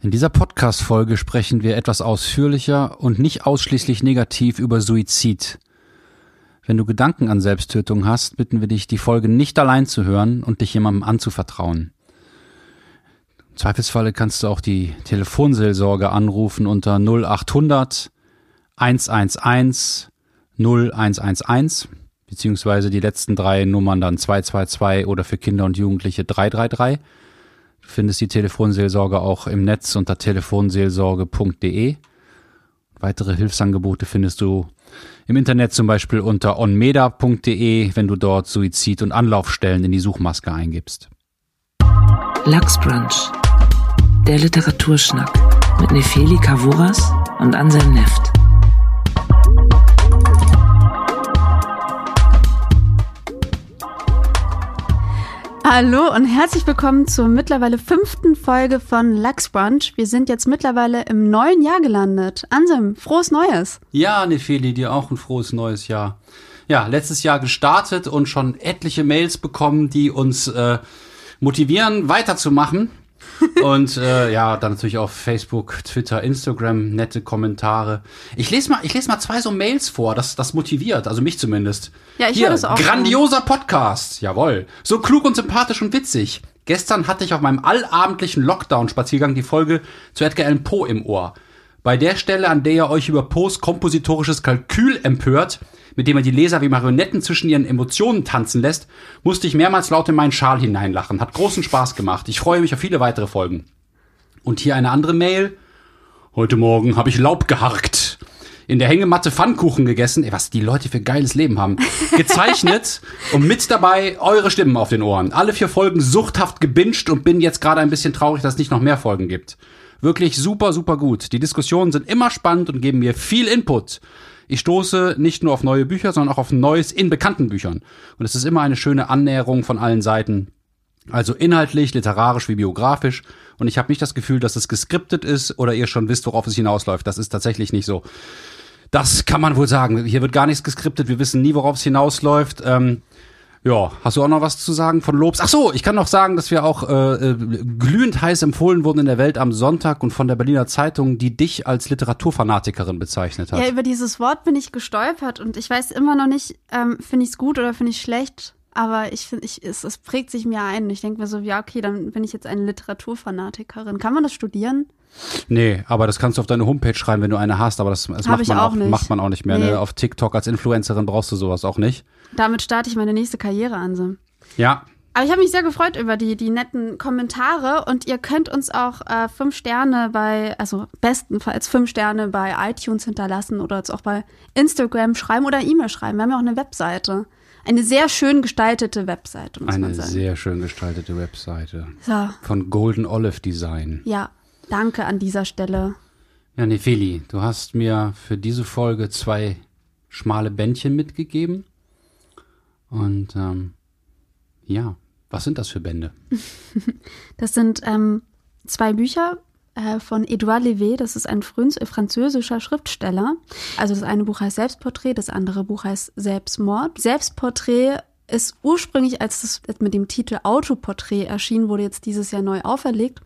In dieser Podcast-Folge sprechen wir etwas ausführlicher und nicht ausschließlich negativ über Suizid. Wenn du Gedanken an Selbsttötung hast, bitten wir dich, die Folge nicht allein zu hören und dich jemandem anzuvertrauen. Im Zweifelsfalle kannst du auch die Telefonseelsorge anrufen unter 0800 111 0111 beziehungsweise die letzten drei Nummern dann 222 oder für Kinder und Jugendliche 333. Findest die Telefonseelsorge auch im Netz unter telefonseelsorge.de. Weitere Hilfsangebote findest du im Internet zum Beispiel unter onmeda.de, wenn du dort Suizid- und Anlaufstellen in die Suchmaske eingibst. Lachsbrunch, der Literaturschnack mit Nefeli Kavuras und Anselm Neft. Hallo und herzlich willkommen zur mittlerweile fünften Folge von Lux Brunch. Wir sind jetzt mittlerweile im neuen Jahr gelandet. Ansem, frohes Neues. Ja, Nefeli, dir auch ein frohes neues Jahr. Ja, letztes Jahr gestartet und schon etliche Mails bekommen, die uns äh, motivieren, weiterzumachen. Und äh, ja, dann natürlich auf Facebook, Twitter, Instagram nette Kommentare. Ich lese mal, ich lese mal zwei so Mails vor, das, das motiviert, also mich zumindest. Ja, ich Hier, höre das auch Grandioser Podcast, jawohl. So klug und sympathisch und witzig. Gestern hatte ich auf meinem allabendlichen Lockdown-Spaziergang die Folge zu Edgar Allan Poe im Ohr. Bei der Stelle, an der ihr euch über Poes kompositorisches Kalkül empört, mit dem er die Leser wie Marionetten zwischen ihren Emotionen tanzen lässt, musste ich mehrmals laut in meinen Schal hineinlachen. Hat großen Spaß gemacht. Ich freue mich auf viele weitere Folgen. Und hier eine andere Mail. Heute Morgen habe ich Laub geharkt. In der Hängematte Pfannkuchen gegessen. Ey, was die Leute für geiles Leben haben. Gezeichnet und mit dabei eure Stimmen auf den Ohren. Alle vier Folgen suchthaft gebinged und bin jetzt gerade ein bisschen traurig, dass es nicht noch mehr Folgen gibt. Wirklich super, super gut. Die Diskussionen sind immer spannend und geben mir viel Input. Ich stoße nicht nur auf neue Bücher, sondern auch auf Neues in bekannten Büchern. Und es ist immer eine schöne Annäherung von allen Seiten. Also inhaltlich, literarisch wie biografisch. Und ich habe nicht das Gefühl, dass es geskriptet ist oder ihr schon wisst, worauf es hinausläuft. Das ist tatsächlich nicht so. Das kann man wohl sagen. Hier wird gar nichts geskriptet. Wir wissen nie, worauf es hinausläuft. Ähm, ja, hast du auch noch was zu sagen von Lobs? Ach so, ich kann noch sagen, dass wir auch äh, äh, glühend heiß empfohlen wurden in der Welt am Sonntag und von der Berliner Zeitung, die dich als Literaturfanatikerin bezeichnet hat. Ja, über dieses Wort bin ich gestolpert und ich weiß immer noch nicht, ähm, finde ich es gut oder finde ich schlecht. Aber ich finde, ich, es, es prägt sich mir ein. Ich denke mir so, ja, okay, dann bin ich jetzt eine Literaturfanatikerin. Kann man das studieren? Nee, aber das kannst du auf deine Homepage schreiben, wenn du eine hast, aber das, das macht, man auch auch, nicht. macht man auch nicht mehr. Nee. Ne? Auf TikTok als Influencerin brauchst du sowas auch nicht. Damit starte ich meine nächste Karriere an. So. Ja, Aber ich habe mich sehr gefreut über die, die netten Kommentare und ihr könnt uns auch äh, fünf Sterne bei, also bestenfalls fünf Sterne bei iTunes hinterlassen oder jetzt auch bei Instagram schreiben oder E-Mail schreiben. Wir haben ja auch eine Webseite. Eine sehr schön gestaltete Webseite, muss eine man sagen. sehr schön gestaltete Webseite so, von Golden Olive Design. ja, danke an dieser Stelle. Ja, Nefeli, du hast mir für diese Folge zwei schmale Bändchen mitgegeben. Und ähm, ja, was sind das für Bände? Das sind ähm, zwei Bücher äh, von Edouard Levé. Das ist ein frün- französischer Schriftsteller. Also das eine Buch heißt Selbstporträt, das andere Buch heißt Selbstmord. Selbstporträt ist ursprünglich, als das mit dem Titel Autoporträt erschien, wurde jetzt dieses Jahr neu auferlegt.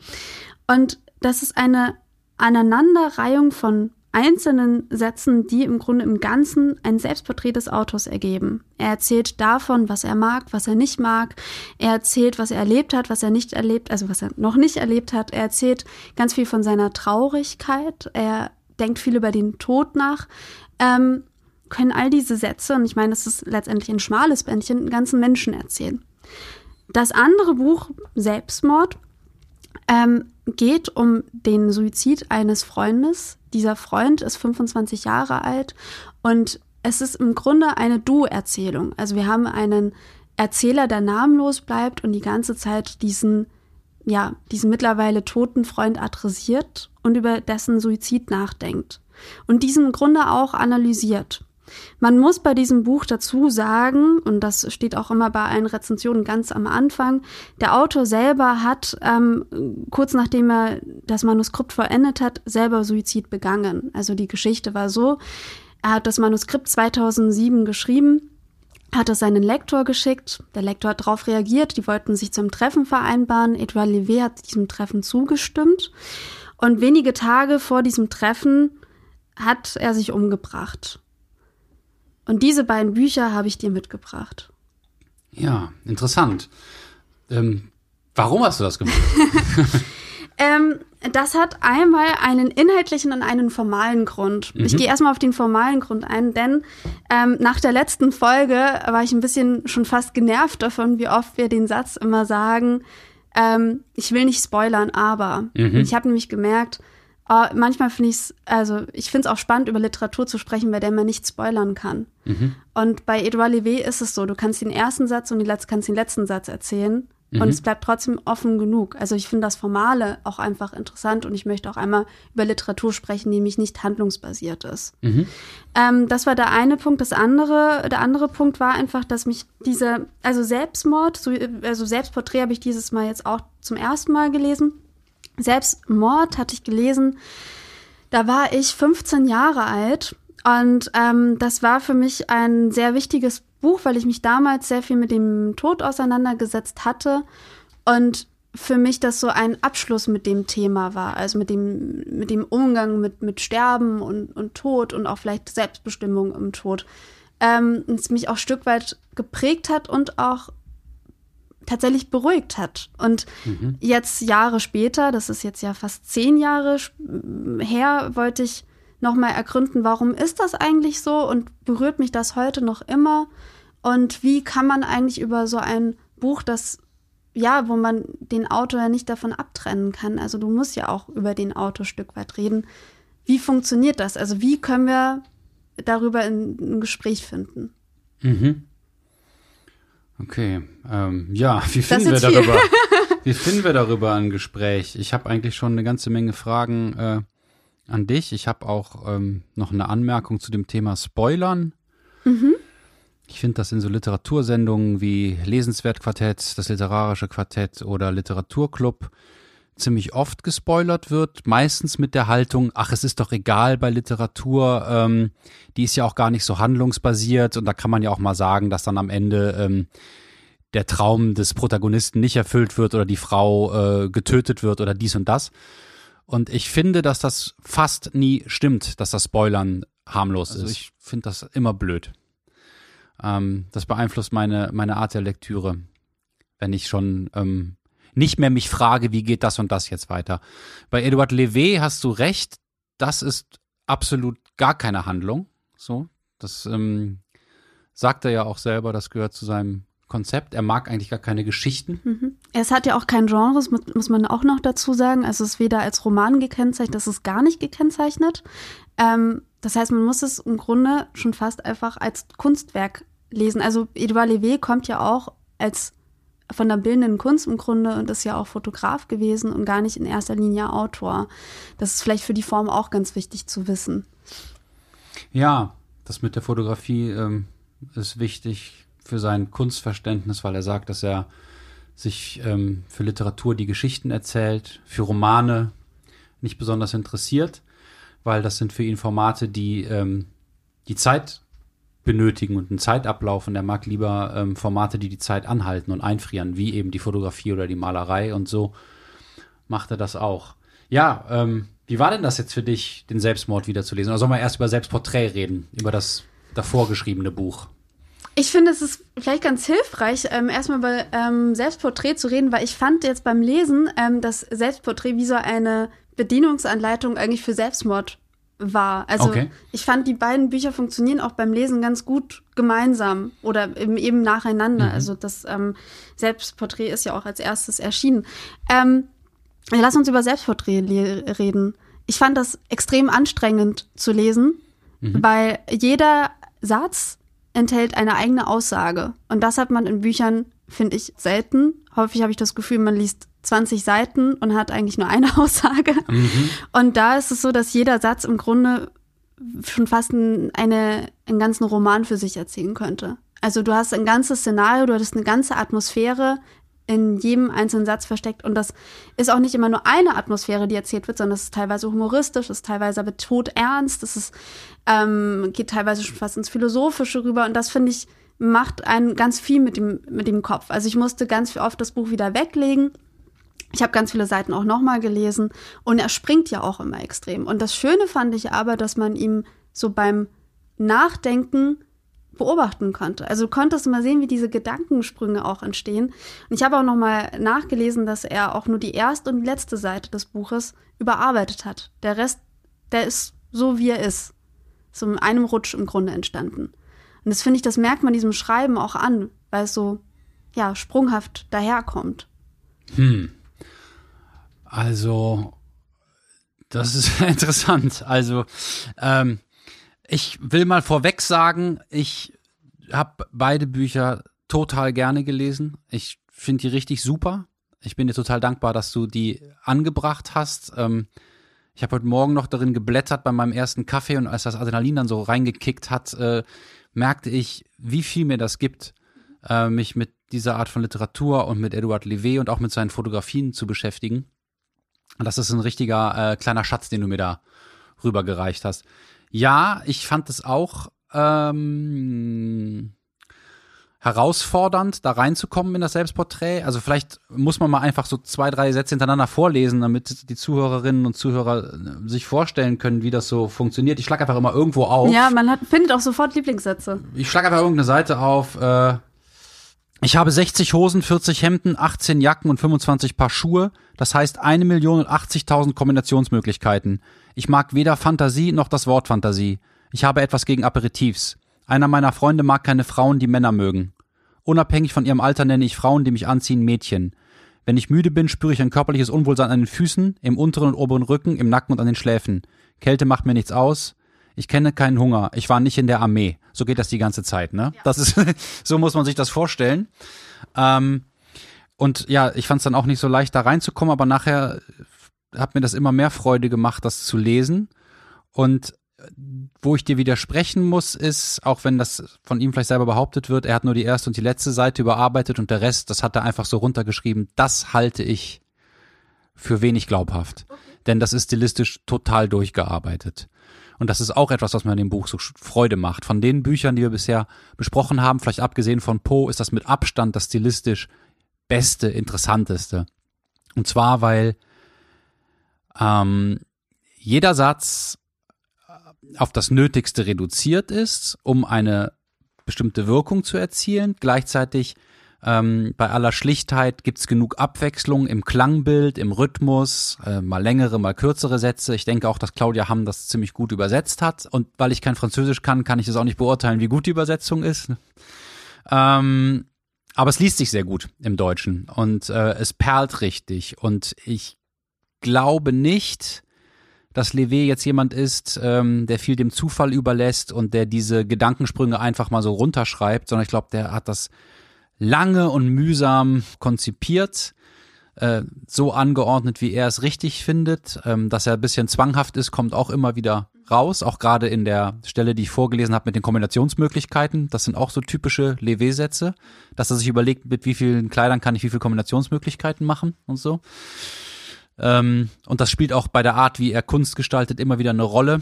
Und das ist eine Aneinanderreihung von einzelnen Sätzen, die im Grunde im Ganzen ein Selbstporträt des Autors ergeben. Er erzählt davon, was er mag, was er nicht mag. Er erzählt, was er erlebt hat, was er nicht erlebt, also was er noch nicht erlebt hat. Er erzählt ganz viel von seiner Traurigkeit. Er denkt viel über den Tod nach. Ähm, können all diese Sätze, und ich meine, das ist letztendlich ein schmales Bändchen, einen ganzen Menschen erzählen. Das andere Buch, Selbstmord, ähm, geht um den Suizid eines Freundes. Dieser Freund ist 25 Jahre alt und es ist im Grunde eine Du-Erzählung. Also wir haben einen Erzähler, der namenlos bleibt und die ganze Zeit diesen, ja, diesen mittlerweile toten Freund adressiert und über dessen Suizid nachdenkt. Und diesen im Grunde auch analysiert. Man muss bei diesem Buch dazu sagen, und das steht auch immer bei allen Rezensionen ganz am Anfang, der Autor selber hat, ähm, kurz nachdem er das Manuskript vollendet hat, selber Suizid begangen. Also die Geschichte war so, er hat das Manuskript 2007 geschrieben, hat es seinen Lektor geschickt, der Lektor hat darauf reagiert, die wollten sich zum Treffen vereinbaren, Edouard Levé hat diesem Treffen zugestimmt. Und wenige Tage vor diesem Treffen hat er sich umgebracht. Und diese beiden Bücher habe ich dir mitgebracht. Ja, interessant. Ähm, warum hast du das gemacht? ähm, das hat einmal einen inhaltlichen und einen formalen Grund. Mhm. Ich gehe erstmal auf den formalen Grund ein, denn ähm, nach der letzten Folge war ich ein bisschen schon fast genervt davon, wie oft wir den Satz immer sagen, ähm, ich will nicht spoilern, aber. Mhm. Ich habe nämlich gemerkt, oh, manchmal finde ich es, also ich finde es auch spannend, über Literatur zu sprechen, bei der man nicht spoilern kann. Mhm. Und bei Edouard Levé ist es so, du kannst den ersten Satz und die kannst den letzten Satz erzählen und mhm. es bleibt trotzdem offen genug. Also ich finde das Formale auch einfach interessant und ich möchte auch einmal über Literatur sprechen, die nämlich nicht handlungsbasiert ist. Mhm. Ähm, das war der eine Punkt. Das andere, der andere Punkt war einfach, dass mich diese, also Selbstmord, so, also Selbstporträt habe ich dieses Mal jetzt auch zum ersten Mal gelesen. Selbstmord hatte ich gelesen. Da war ich 15 Jahre alt und ähm, das war für mich ein sehr wichtiges Buch, weil ich mich damals sehr viel mit dem Tod auseinandergesetzt hatte und für mich das so ein Abschluss mit dem Thema war, also mit dem, mit dem Umgang mit, mit Sterben und, und Tod und auch vielleicht Selbstbestimmung im Tod. Ähm, es mich auch ein Stück weit geprägt hat und auch tatsächlich beruhigt hat. Und mhm. jetzt Jahre später, das ist jetzt ja fast zehn Jahre her, wollte ich nochmal ergründen, warum ist das eigentlich so und berührt mich das heute noch immer? Und wie kann man eigentlich über so ein Buch, das ja, wo man den Autor ja nicht davon abtrennen kann. Also du musst ja auch über den Autor Stück weit reden. Wie funktioniert das? Also wie können wir darüber ein, ein Gespräch finden? Mhm. Okay, ähm, ja, wie finden wir darüber? wie finden wir darüber ein Gespräch? Ich habe eigentlich schon eine ganze Menge Fragen äh, an dich. Ich habe auch ähm, noch eine Anmerkung zu dem Thema Spoilern. Mhm. Ich finde, dass in so Literatursendungen wie Lesenswert Quartett, das literarische Quartett oder Literaturclub ziemlich oft gespoilert wird, meistens mit der Haltung, ach, es ist doch egal bei Literatur, ähm, die ist ja auch gar nicht so handlungsbasiert und da kann man ja auch mal sagen, dass dann am Ende ähm, der Traum des Protagonisten nicht erfüllt wird oder die Frau äh, getötet wird oder dies und das. Und ich finde, dass das fast nie stimmt, dass das Spoilern harmlos also ist. Ich finde das immer blöd. Ähm, das beeinflusst meine, meine Art der Lektüre. Wenn ich schon ähm, nicht mehr mich frage, wie geht das und das jetzt weiter. Bei Edouard Levé hast du recht, das ist absolut gar keine Handlung. So, das ähm, sagt er ja auch selber, das gehört zu seinem Konzept. Er mag eigentlich gar keine Geschichten. Mhm. Es hat ja auch kein Genre, muss man auch noch dazu sagen. Also es ist weder als Roman gekennzeichnet, das ist gar nicht gekennzeichnet. Ähm, das heißt, man muss es im Grunde schon fast einfach als Kunstwerk lesen. Also Edouard Levé kommt ja auch als von der bildenden Kunst im Grunde und ist ja auch Fotograf gewesen und gar nicht in erster Linie Autor. Das ist vielleicht für die Form auch ganz wichtig zu wissen. Ja, das mit der Fotografie ähm, ist wichtig für sein Kunstverständnis, weil er sagt, dass er sich ähm, für Literatur die Geschichten erzählt, für Romane nicht besonders interessiert, weil das sind für ihn Formate, die ähm, die Zeit benötigen und einen Zeitablauf und er mag lieber ähm, Formate, die die Zeit anhalten und einfrieren, wie eben die Fotografie oder die Malerei und so macht er das auch. Ja, ähm, wie war denn das jetzt für dich, den Selbstmord wiederzulesen? Oder sollen wir erst über Selbstporträt reden, über das davor geschriebene Buch? Ich finde, es ist vielleicht ganz hilfreich, ähm, erstmal über ähm, Selbstporträt zu reden, weil ich fand jetzt beim Lesen ähm, das Selbstporträt wie so eine Bedienungsanleitung eigentlich für Selbstmord war. Also okay. ich fand, die beiden Bücher funktionieren auch beim Lesen ganz gut gemeinsam oder eben, eben nacheinander. Mhm. Also das ähm, Selbstporträt ist ja auch als erstes erschienen. Ähm, lass uns über Selbstporträt reden. Ich fand das extrem anstrengend zu lesen, mhm. weil jeder Satz enthält eine eigene Aussage. Und das hat man in Büchern, finde ich, selten. Häufig habe ich das Gefühl, man liest 20 Seiten und hat eigentlich nur eine Aussage. Mhm. Und da ist es so, dass jeder Satz im Grunde schon fast ein, eine, einen ganzen Roman für sich erzählen könnte. Also du hast ein ganzes Szenario, du hast eine ganze Atmosphäre in jedem einzelnen Satz versteckt. Und das ist auch nicht immer nur eine Atmosphäre, die erzählt wird, sondern es ist teilweise humoristisch, es ist teilweise aber todernst, es ist, ähm, geht teilweise schon fast ins Philosophische rüber. Und das finde ich, macht einen ganz viel mit dem, mit dem Kopf. Also ich musste ganz oft das Buch wieder weglegen Ich habe ganz viele Seiten auch nochmal gelesen und er springt ja auch immer extrem. Und das Schöne fand ich aber, dass man ihm so beim Nachdenken beobachten konnte. Also du konntest mal sehen, wie diese Gedankensprünge auch entstehen. Und ich habe auch nochmal nachgelesen, dass er auch nur die erste und letzte Seite des Buches überarbeitet hat. Der Rest, der ist so, wie er ist. So in einem Rutsch im Grunde entstanden. Und das finde ich, das merkt man diesem Schreiben auch an, weil es so, ja, sprunghaft daherkommt. Hm. Also, das ist interessant. Also, ähm, ich will mal vorweg sagen, ich habe beide Bücher total gerne gelesen. Ich finde die richtig super. Ich bin dir total dankbar, dass du die angebracht hast. Ähm, ich habe heute Morgen noch darin geblättert bei meinem ersten Kaffee und als das Adrenalin dann so reingekickt hat, äh, merkte ich, wie viel mir das gibt, äh, mich mit dieser Art von Literatur und mit Eduard Levé und auch mit seinen Fotografien zu beschäftigen. Das ist ein richtiger äh, kleiner Schatz, den du mir da rübergereicht hast. Ja, ich fand es auch ähm, herausfordernd, da reinzukommen in das Selbstporträt. Also vielleicht muss man mal einfach so zwei, drei Sätze hintereinander vorlesen, damit die Zuhörerinnen und Zuhörer äh, sich vorstellen können, wie das so funktioniert. Ich schlage einfach immer irgendwo auf. Ja, man hat, findet auch sofort Lieblingssätze. Ich schlage einfach irgendeine Seite auf. Äh, ich habe 60 Hosen, 40 Hemden, 18 Jacken und 25 Paar Schuhe. Das heißt eine Million und 80.000 Kombinationsmöglichkeiten. Ich mag weder Fantasie noch das Wort Fantasie. Ich habe etwas gegen Aperitifs. Einer meiner Freunde mag keine Frauen, die Männer mögen. Unabhängig von ihrem Alter nenne ich Frauen, die mich anziehen, Mädchen. Wenn ich müde bin, spüre ich ein körperliches Unwohlsein an den Füßen, im unteren und oberen Rücken, im Nacken und an den Schläfen. Kälte macht mir nichts aus. Ich kenne keinen Hunger. Ich war nicht in der Armee. So geht das die ganze Zeit, ne? Ja. Das ist, so muss man sich das vorstellen. Ähm, und ja, ich fand es dann auch nicht so leicht, da reinzukommen, aber nachher hat mir das immer mehr Freude gemacht, das zu lesen. Und wo ich dir widersprechen muss, ist, auch wenn das von ihm vielleicht selber behauptet wird, er hat nur die erste und die letzte Seite überarbeitet und der Rest, das hat er einfach so runtergeschrieben. Das halte ich für wenig glaubhaft. Okay. Denn das ist stilistisch total durchgearbeitet. Und das ist auch etwas, was mir an dem Buch so Freude macht. Von den Büchern, die wir bisher besprochen haben, vielleicht abgesehen von Poe, ist das mit Abstand das stilistisch beste, interessanteste. Und zwar, weil ähm, jeder Satz auf das Nötigste reduziert ist, um eine bestimmte Wirkung zu erzielen. Gleichzeitig ähm, bei aller Schlichtheit gibt's genug Abwechslung im Klangbild, im Rhythmus, äh, mal längere, mal kürzere Sätze. Ich denke auch, dass Claudia Hamm das ziemlich gut übersetzt hat. Und weil ich kein Französisch kann, kann ich es auch nicht beurteilen, wie gut die Übersetzung ist. Ähm, aber es liest sich sehr gut im Deutschen und äh, es perlt richtig. Und ich glaube nicht, dass Levé jetzt jemand ist, ähm, der viel dem Zufall überlässt und der diese Gedankensprünge einfach mal so runterschreibt, sondern ich glaube, der hat das lange und mühsam konzipiert, äh, so angeordnet, wie er es richtig findet. Ähm, dass er ein bisschen zwanghaft ist, kommt auch immer wieder raus, auch gerade in der Stelle, die ich vorgelesen habe mit den Kombinationsmöglichkeiten. Das sind auch so typische Levé-Sätze, dass er sich überlegt, mit wie vielen Kleidern kann ich wie viele Kombinationsmöglichkeiten machen und so. Ähm, und das spielt auch bei der Art, wie er Kunst gestaltet, immer wieder eine Rolle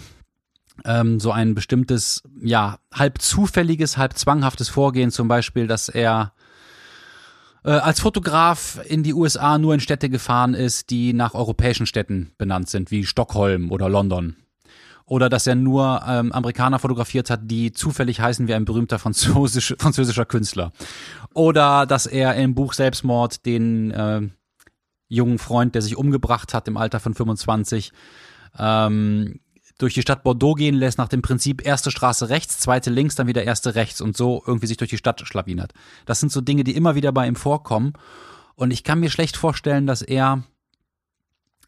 ähm, so ein bestimmtes, ja, halb zufälliges, halb zwanghaftes Vorgehen, zum Beispiel, dass er äh, als Fotograf in die USA nur in Städte gefahren ist, die nach europäischen Städten benannt sind, wie Stockholm oder London. Oder dass er nur ähm, Amerikaner fotografiert hat, die zufällig heißen wie ein berühmter französisch, französischer Künstler. Oder dass er im Buch Selbstmord den äh, jungen Freund, der sich umgebracht hat im Alter von 25, ähm, durch die Stadt Bordeaux gehen lässt, nach dem Prinzip erste Straße rechts, zweite links, dann wieder erste rechts und so irgendwie sich durch die Stadt schlawinert. Das sind so Dinge, die immer wieder bei ihm vorkommen. Und ich kann mir schlecht vorstellen, dass er,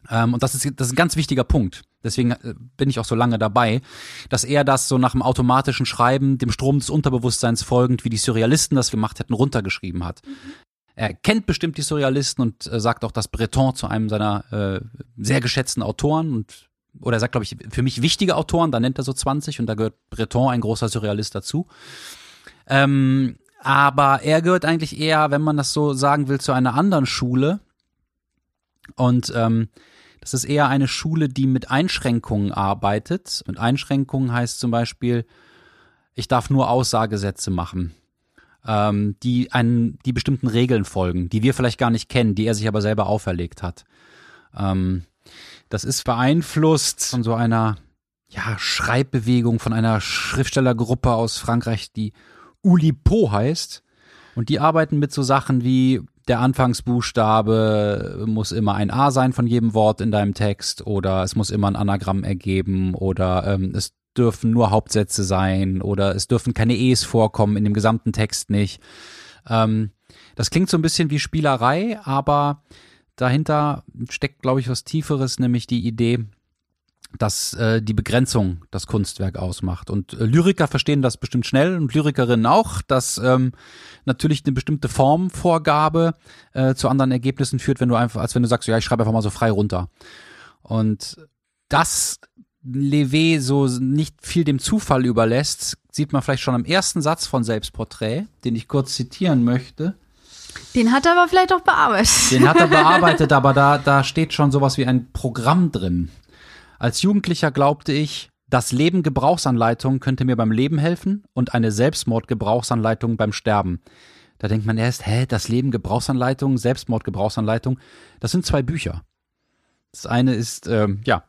ähm, und das ist, das ist ein ganz wichtiger Punkt, deswegen äh, bin ich auch so lange dabei, dass er das so nach dem automatischen Schreiben, dem Strom des Unterbewusstseins folgend, wie die Surrealisten das gemacht hätten, runtergeschrieben hat. Mhm. Er kennt bestimmt die Surrealisten und äh, sagt auch, dass Breton zu einem seiner äh, sehr geschätzten Autoren und oder er sagt, glaube ich, für mich wichtige Autoren, da nennt er so 20 und da gehört Breton, ein großer Surrealist, dazu. Ähm, aber er gehört eigentlich eher, wenn man das so sagen will, zu einer anderen Schule. Und ähm, das ist eher eine Schule, die mit Einschränkungen arbeitet. Und Einschränkungen heißt zum Beispiel, ich darf nur Aussagesätze machen. ähm, die einen, die bestimmten Regeln folgen, die wir vielleicht gar nicht kennen, die er sich aber selber auferlegt hat. Ähm, das ist beeinflusst von so einer ja, Schreibbewegung von einer Schriftstellergruppe aus Frankreich, die Ulipo heißt. Und die arbeiten mit so Sachen wie der Anfangsbuchstabe muss immer ein A sein von jedem Wort in deinem Text oder es muss immer ein Anagramm ergeben oder ähm, es dürfen nur Hauptsätze sein oder es dürfen keine E's vorkommen in dem gesamten Text nicht. Ähm, das klingt so ein bisschen wie Spielerei, aber dahinter steckt, glaube ich, was Tieferes, nämlich die Idee, dass äh, die Begrenzung das Kunstwerk ausmacht. Und äh, Lyriker verstehen das bestimmt schnell und Lyrikerinnen auch, dass ähm, natürlich eine bestimmte Formvorgabe äh, zu anderen Ergebnissen führt, wenn du einfach, als wenn du sagst, ja, ich schreibe einfach mal so frei runter. Und das Levé so nicht viel dem Zufall überlässt, sieht man vielleicht schon am ersten Satz von Selbstporträt, den ich kurz zitieren möchte. Den hat er aber vielleicht auch bearbeitet. Den hat er bearbeitet, aber da, da steht schon sowas wie ein Programm drin. Als Jugendlicher glaubte ich, das Leben Gebrauchsanleitung könnte mir beim Leben helfen und eine Selbstmordgebrauchsanleitung beim Sterben. Da denkt man erst, hä, das Leben Gebrauchsanleitung, Selbstmordgebrauchsanleitung, das sind zwei Bücher. Das eine ist, ähm, ja,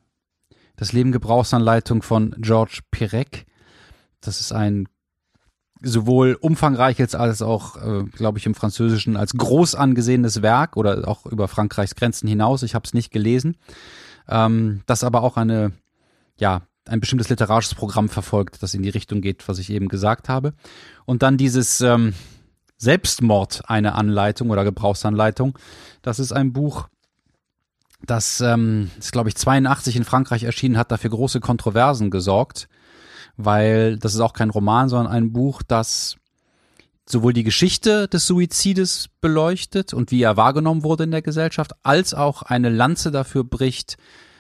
das Leben Gebrauchsanleitung von George Pirek. Das ist ein sowohl umfangreiches als auch, äh, glaube ich, im Französischen als groß angesehenes Werk oder auch über Frankreichs Grenzen hinaus. Ich habe es nicht gelesen. Ähm, das aber auch eine, ja, ein bestimmtes literarisches Programm verfolgt, das in die Richtung geht, was ich eben gesagt habe. Und dann dieses ähm, Selbstmord, eine Anleitung oder Gebrauchsanleitung. Das ist ein Buch, das ähm, ist, glaube ich, 82 in Frankreich erschienen hat, dafür große Kontroversen gesorgt, weil das ist auch kein Roman, sondern ein Buch, das sowohl die Geschichte des Suizides beleuchtet und wie er wahrgenommen wurde in der Gesellschaft, als auch eine Lanze dafür bricht,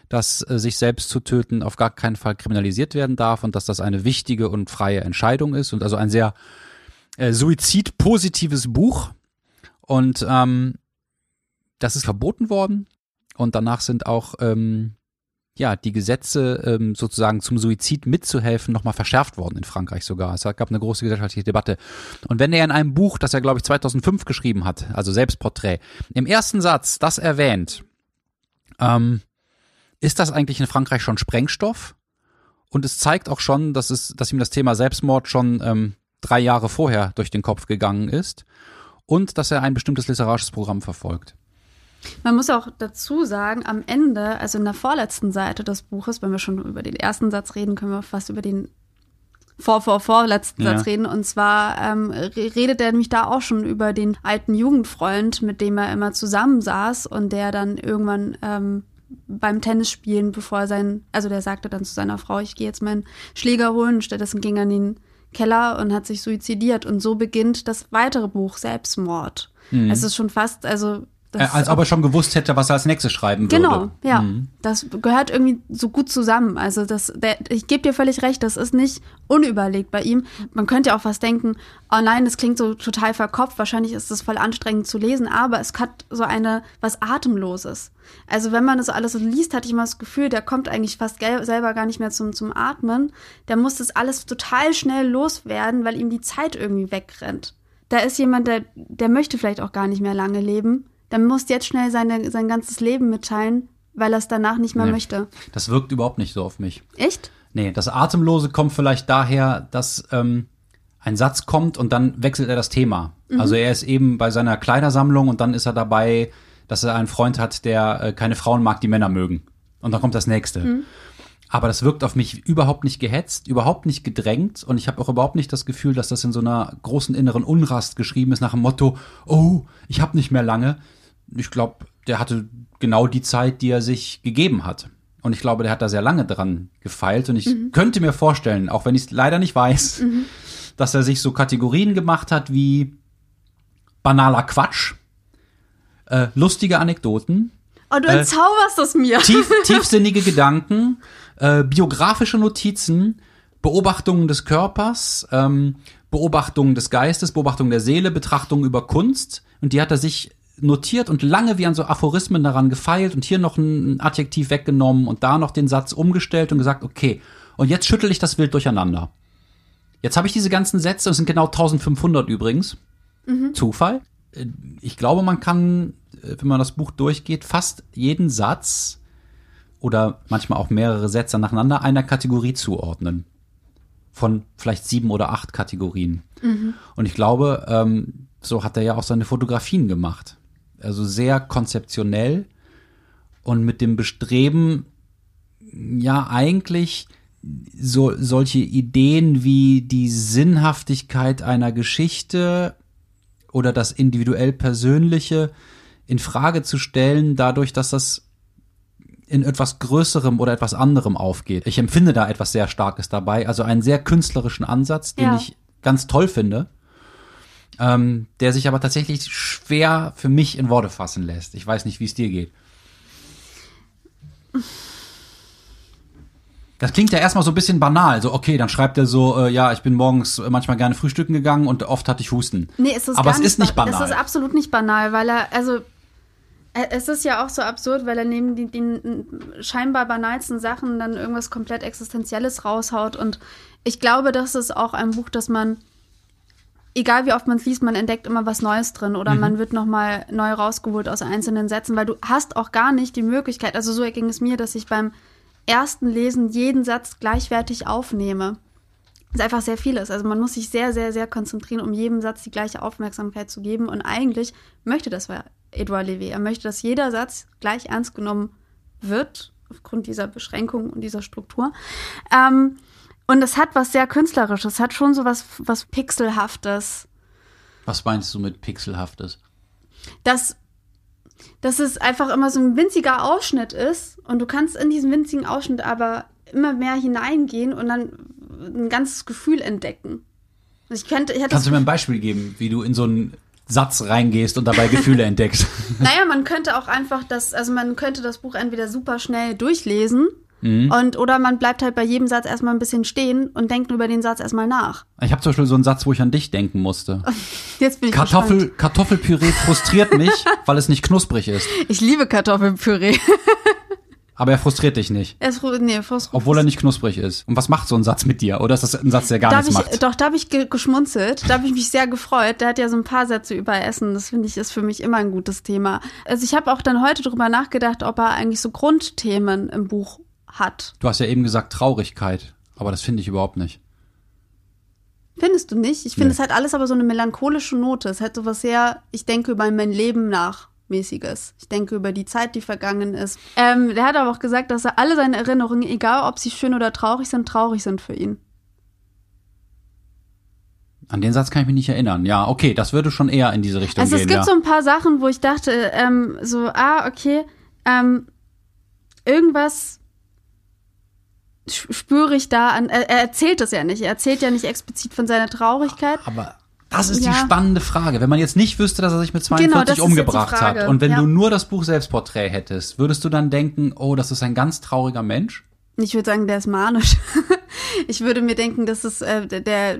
dass äh, sich selbst zu töten auf gar keinen Fall kriminalisiert werden darf und dass das eine wichtige und freie Entscheidung ist und also ein sehr äh, suizidpositives Buch. Und ähm, das ist verboten worden und danach sind auch ähm, ja, die Gesetze ähm, sozusagen zum Suizid mitzuhelfen nochmal verschärft worden in Frankreich sogar. Es gab eine große gesellschaftliche Debatte. Und wenn er in einem Buch, das er glaube ich 2005 geschrieben hat, also Selbstporträt, im ersten Satz das erwähnt, ähm, ist das eigentlich in Frankreich schon Sprengstoff? Und es zeigt auch schon, dass es, dass ihm das Thema Selbstmord schon ähm, drei Jahre vorher durch den Kopf gegangen ist und dass er ein bestimmtes literarisches Programm verfolgt. Man muss auch dazu sagen, am Ende, also in der vorletzten Seite des Buches, wenn wir schon über den ersten Satz reden, können wir fast über den vor, vor, vorletzten ja. Satz reden. Und zwar ähm, redet er nämlich da auch schon über den alten Jugendfreund, mit dem er immer zusammensaß und der dann irgendwann ähm, beim Tennisspielen, bevor er sein, also der sagte dann zu seiner Frau, ich gehe jetzt meinen Schläger holen. Stattdessen ging er in den Keller und hat sich suizidiert. Und so beginnt das weitere Buch, Selbstmord. Mhm. Es ist schon fast, also das äh, als ob er schon gewusst hätte, was er als nächstes schreiben würde. Genau, ja. Mhm. Das gehört irgendwie so gut zusammen. Also das, der, ich gebe dir völlig recht, das ist nicht unüberlegt bei ihm. Man könnte ja auch fast denken, oh nein, das klingt so total verkopft, wahrscheinlich ist das voll anstrengend zu lesen, aber es hat so eine, was Atemloses. Also wenn man das alles so liest, hatte ich immer das Gefühl, der kommt eigentlich fast selber gar nicht mehr zum, zum Atmen. Der muss das alles total schnell loswerden, weil ihm die Zeit irgendwie wegrennt. Da ist jemand, der, der möchte vielleicht auch gar nicht mehr lange leben dann muss jetzt schnell seine, sein ganzes Leben mitteilen, weil er es danach nicht mehr nee, möchte. Das wirkt überhaupt nicht so auf mich. Echt? Nee, das Atemlose kommt vielleicht daher, dass ähm, ein Satz kommt und dann wechselt er das Thema. Mhm. Also er ist eben bei seiner Kleidersammlung und dann ist er dabei, dass er einen Freund hat, der äh, keine Frauen mag, die Männer mögen. Und dann kommt das nächste. Mhm. Aber das wirkt auf mich überhaupt nicht gehetzt, überhaupt nicht gedrängt und ich habe auch überhaupt nicht das Gefühl, dass das in so einer großen inneren Unrast geschrieben ist nach dem Motto, oh, ich habe nicht mehr lange, ich glaube, der hatte genau die Zeit, die er sich gegeben hat. Und ich glaube, der hat da sehr lange dran gefeilt. Und ich mhm. könnte mir vorstellen, auch wenn ich es leider nicht weiß, mhm. dass er sich so Kategorien gemacht hat wie banaler Quatsch, äh, lustige Anekdoten. Oh, du entzauberst äh, es mir. Tief, tiefsinnige Gedanken, äh, biografische Notizen, Beobachtungen des Körpers, ähm, Beobachtungen des Geistes, Beobachtungen der Seele, Betrachtungen über Kunst. Und die hat er sich notiert und lange wie an so Aphorismen daran gefeilt und hier noch ein Adjektiv weggenommen und da noch den Satz umgestellt und gesagt, okay, und jetzt schüttel ich das Wild durcheinander. Jetzt habe ich diese ganzen Sätze, das sind genau 1500 übrigens. Zufall. Äh, Ich glaube, man kann, äh, wenn man das Buch durchgeht, fast jeden Satz oder manchmal auch mehrere Sätze nacheinander einer Kategorie zuordnen. Von vielleicht sieben oder acht Kategorien. Und ich glaube, ähm, so hat er ja auch seine Fotografien gemacht. Also sehr konzeptionell und mit dem Bestreben, ja, eigentlich so, solche Ideen wie die Sinnhaftigkeit einer Geschichte oder das individuell Persönliche in Frage zu stellen, dadurch, dass das in etwas Größerem oder etwas anderem aufgeht. Ich empfinde da etwas sehr Starkes dabei, also einen sehr künstlerischen Ansatz, den Ja. ich ganz toll finde, ähm, der sich aber tatsächlich schwer für mich in Worte fassen lässt. Ich weiß nicht, wie es dir geht. Das klingt ja erstmal so ein bisschen banal. So, okay, dann schreibt er so, äh, ja, ich bin morgens äh, manchmal gerne frühstücken gegangen und oft hatte ich Husten. Nee, es ist Aber gar es ist nicht ba- banal. Es ist absolut nicht banal, weil er, also, äh, es ist ja auch so absurd, weil er neben den, den scheinbar banalsten Sachen dann irgendwas komplett Existenzielles raushaut. Und ich glaube, das ist auch ein Buch, das man, egal wie oft man es liest, man entdeckt immer was Neues drin oder man wird nochmal neu rausgeholt aus einzelnen Sätzen, weil du hast auch gar nicht die Möglichkeit, also so ging es mir, dass ich beim ersten Lesen jeden Satz gleichwertig aufnehme es einfach sehr viel ist. Also man muss sich sehr, sehr, sehr konzentrieren, um jedem Satz die gleiche Aufmerksamkeit zu geben. Und eigentlich möchte das Edouard Levé. Er möchte, dass jeder Satz gleich ernst genommen wird, aufgrund dieser Beschränkung und dieser Struktur. Ähm, und es hat was sehr Künstlerisches, es hat schon so was, was Pixelhaftes. Was meinst du mit pixelhaftes? dass, dass es einfach immer so ein winziger Ausschnitt ist und du kannst in diesen winzigen Ausschnitt aber immer mehr hineingehen und dann ein ganzes Gefühl entdecken. Also ich könnte, ich Kannst du mir ein Beispiel geben, wie du in so einen Satz reingehst und dabei Gefühle entdeckst? naja, man könnte auch einfach das, also man könnte das Buch entweder super schnell durchlesen Mhm. und oder man bleibt halt bei jedem Satz erstmal ein bisschen stehen und denkt über den Satz erstmal nach. Ich habe zum Beispiel so einen Satz, wo ich an dich denken musste. Jetzt bin ich Kartoffel, gespannt. Kartoffelpüree frustriert mich, weil es nicht knusprig ist. Ich liebe Kartoffelpüree. Aber er frustriert dich nicht, Er ist, nee, Frust- obwohl er nicht knusprig ist. Und was macht so ein Satz mit dir? Oder ist das ein Satz, der gar da nichts ich, macht? Doch, da habe ich ge geschmunzelt. Da habe ich mich sehr gefreut. Der hat ja so ein paar Sätze über Essen. Das finde ich ist für mich immer ein gutes Thema. Also ich habe auch dann heute drüber nachgedacht, ob er eigentlich so Grundthemen im Buch hat. Du hast ja eben gesagt Traurigkeit, aber das finde ich überhaupt nicht. Findest du nicht? Ich finde, Nee. es hat alles aber so eine melancholische Note. Es hat so was sehr, ich denke über mein Leben nach. mäßiges. Ich denke über die Zeit, die vergangen ist. Ähm, der hat aber auch gesagt, dass er alle seine Erinnerungen, egal ob sie schön oder traurig sind, traurig sind für ihn. An den Satz kann ich mich nicht erinnern. Ja, okay, das würde schon eher in diese Richtung Also gehen. es gibt ja. so ein paar Sachen, wo ich dachte, ähm, so, ah, okay, ähm, irgendwas spüre ich da an. Er, er erzählt das ja nicht. Er erzählt ja nicht explizit von seiner Traurigkeit. Aber das ist Ja. die spannende Frage. Wenn man jetzt nicht wüsste, dass er sich mit Genau, 42 das ist umgebracht hat und wenn Ja. du nur das Buch Selbstporträt hättest, würdest du dann denken, oh, das ist ein ganz trauriger Mensch? Ich würde sagen, der ist manisch. ich würde mir denken, das ist äh, der,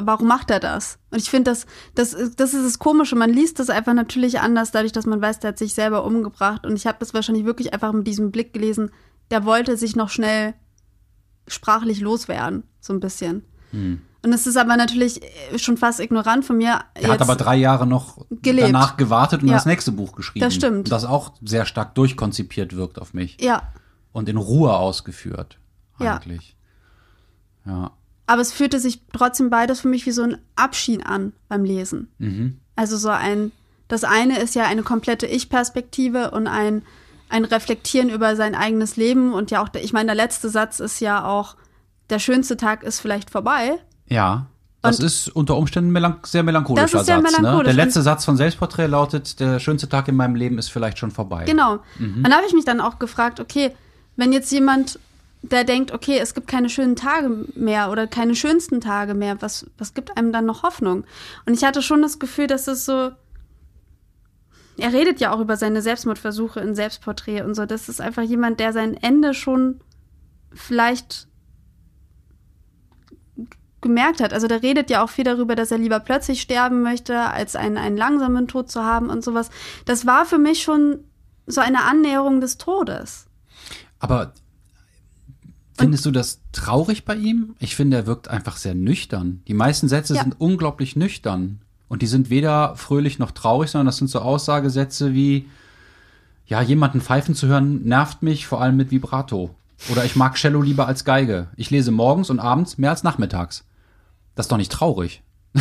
warum macht er das? Und ich finde, das, das, das ist das Komische. Man liest das einfach natürlich anders, dadurch, dass man weiß, der hat sich selber umgebracht. Und ich habe das wahrscheinlich wirklich einfach mit diesem Blick gelesen. Der wollte sich noch schnell sprachlich loswerden, so ein bisschen. Und es ist aber natürlich äh, schon fast ignorant von mir. Er hat aber drei Jahre noch Gelebt. danach gewartet und Ja. das nächste Buch geschrieben. Das stimmt. Das auch sehr stark durchkonzipiert wirkt auf mich. ja, Und in Ruhe ausgeführt, Ja. eigentlich. Ja. aber es fühlte sich trotzdem beides für mich wie so ein Abschied an beim Lesen. Mhm. Also so ein, das eine ist ja eine komplette Ich-Perspektive und ein, ein Reflektieren über sein eigenes Leben und ja auch, ich meine, der letzte Satz ist ja auch, der schönste Tag ist vielleicht vorbei. Ja. Das Und- ist unter Umständen melanch sehr melancholischer Das ist sehr Satz. Ne? melancholisch. Der letzte Satz von Selbstporträt lautet, der schönste Tag in meinem Leben ist vielleicht schon vorbei. Genau. Und da habe ich mich dann auch gefragt, okay, wenn jetzt jemand, der denkt, okay, es gibt keine schönen Tage mehr oder keine schönsten Tage mehr, was, was gibt einem dann noch Hoffnung? Und ich hatte schon das Gefühl, dass es so. Er redet ja auch über seine Selbstmordversuche in Selbstporträt und so. Das ist einfach jemand, der sein Ende schon vielleicht gemerkt hat. Also der redet ja auch viel darüber, dass er lieber plötzlich sterben möchte, als einen, einen langsamen Tod zu haben und sowas. Das war für mich schon so eine Annäherung des Todes. Aber Findest du das traurig bei ihm? Ich finde, er wirkt einfach sehr nüchtern. Die meisten Sätze Ja. sind unglaublich nüchtern. Und die sind weder fröhlich noch traurig, sondern das sind so Aussagesätze wie, ja, jemanden pfeifen zu hören, nervt mich, vor allem mit Vibrato. Oder ich mag Cello lieber als Geige. Ich lese morgens und abends mehr als nachmittags. Das ist doch nicht traurig.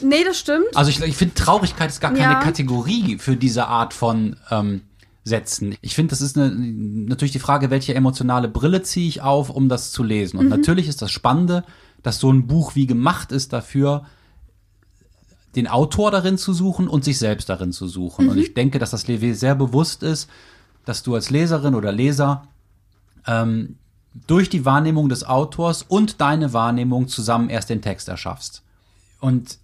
Nee, das stimmt. Also ich, ich finde, Traurigkeit ist gar keine Ja. Kategorie für diese Art von ähm, Sätzen. Ich finde, das ist eine, natürlich die Frage, welche emotionale Brille ziehe ich auf, um das zu lesen. Und Mhm. natürlich ist das Spannende, dass so ein Buch wie gemacht ist dafür, den Autor darin zu suchen und sich selbst darin zu suchen. Mhm. Und ich denke, dass das Levé sehr bewusst ist, dass du als Leserin oder Leser ähm, durch die Wahrnehmung des Autors und deine Wahrnehmung zusammen erst den Text erschaffst. Und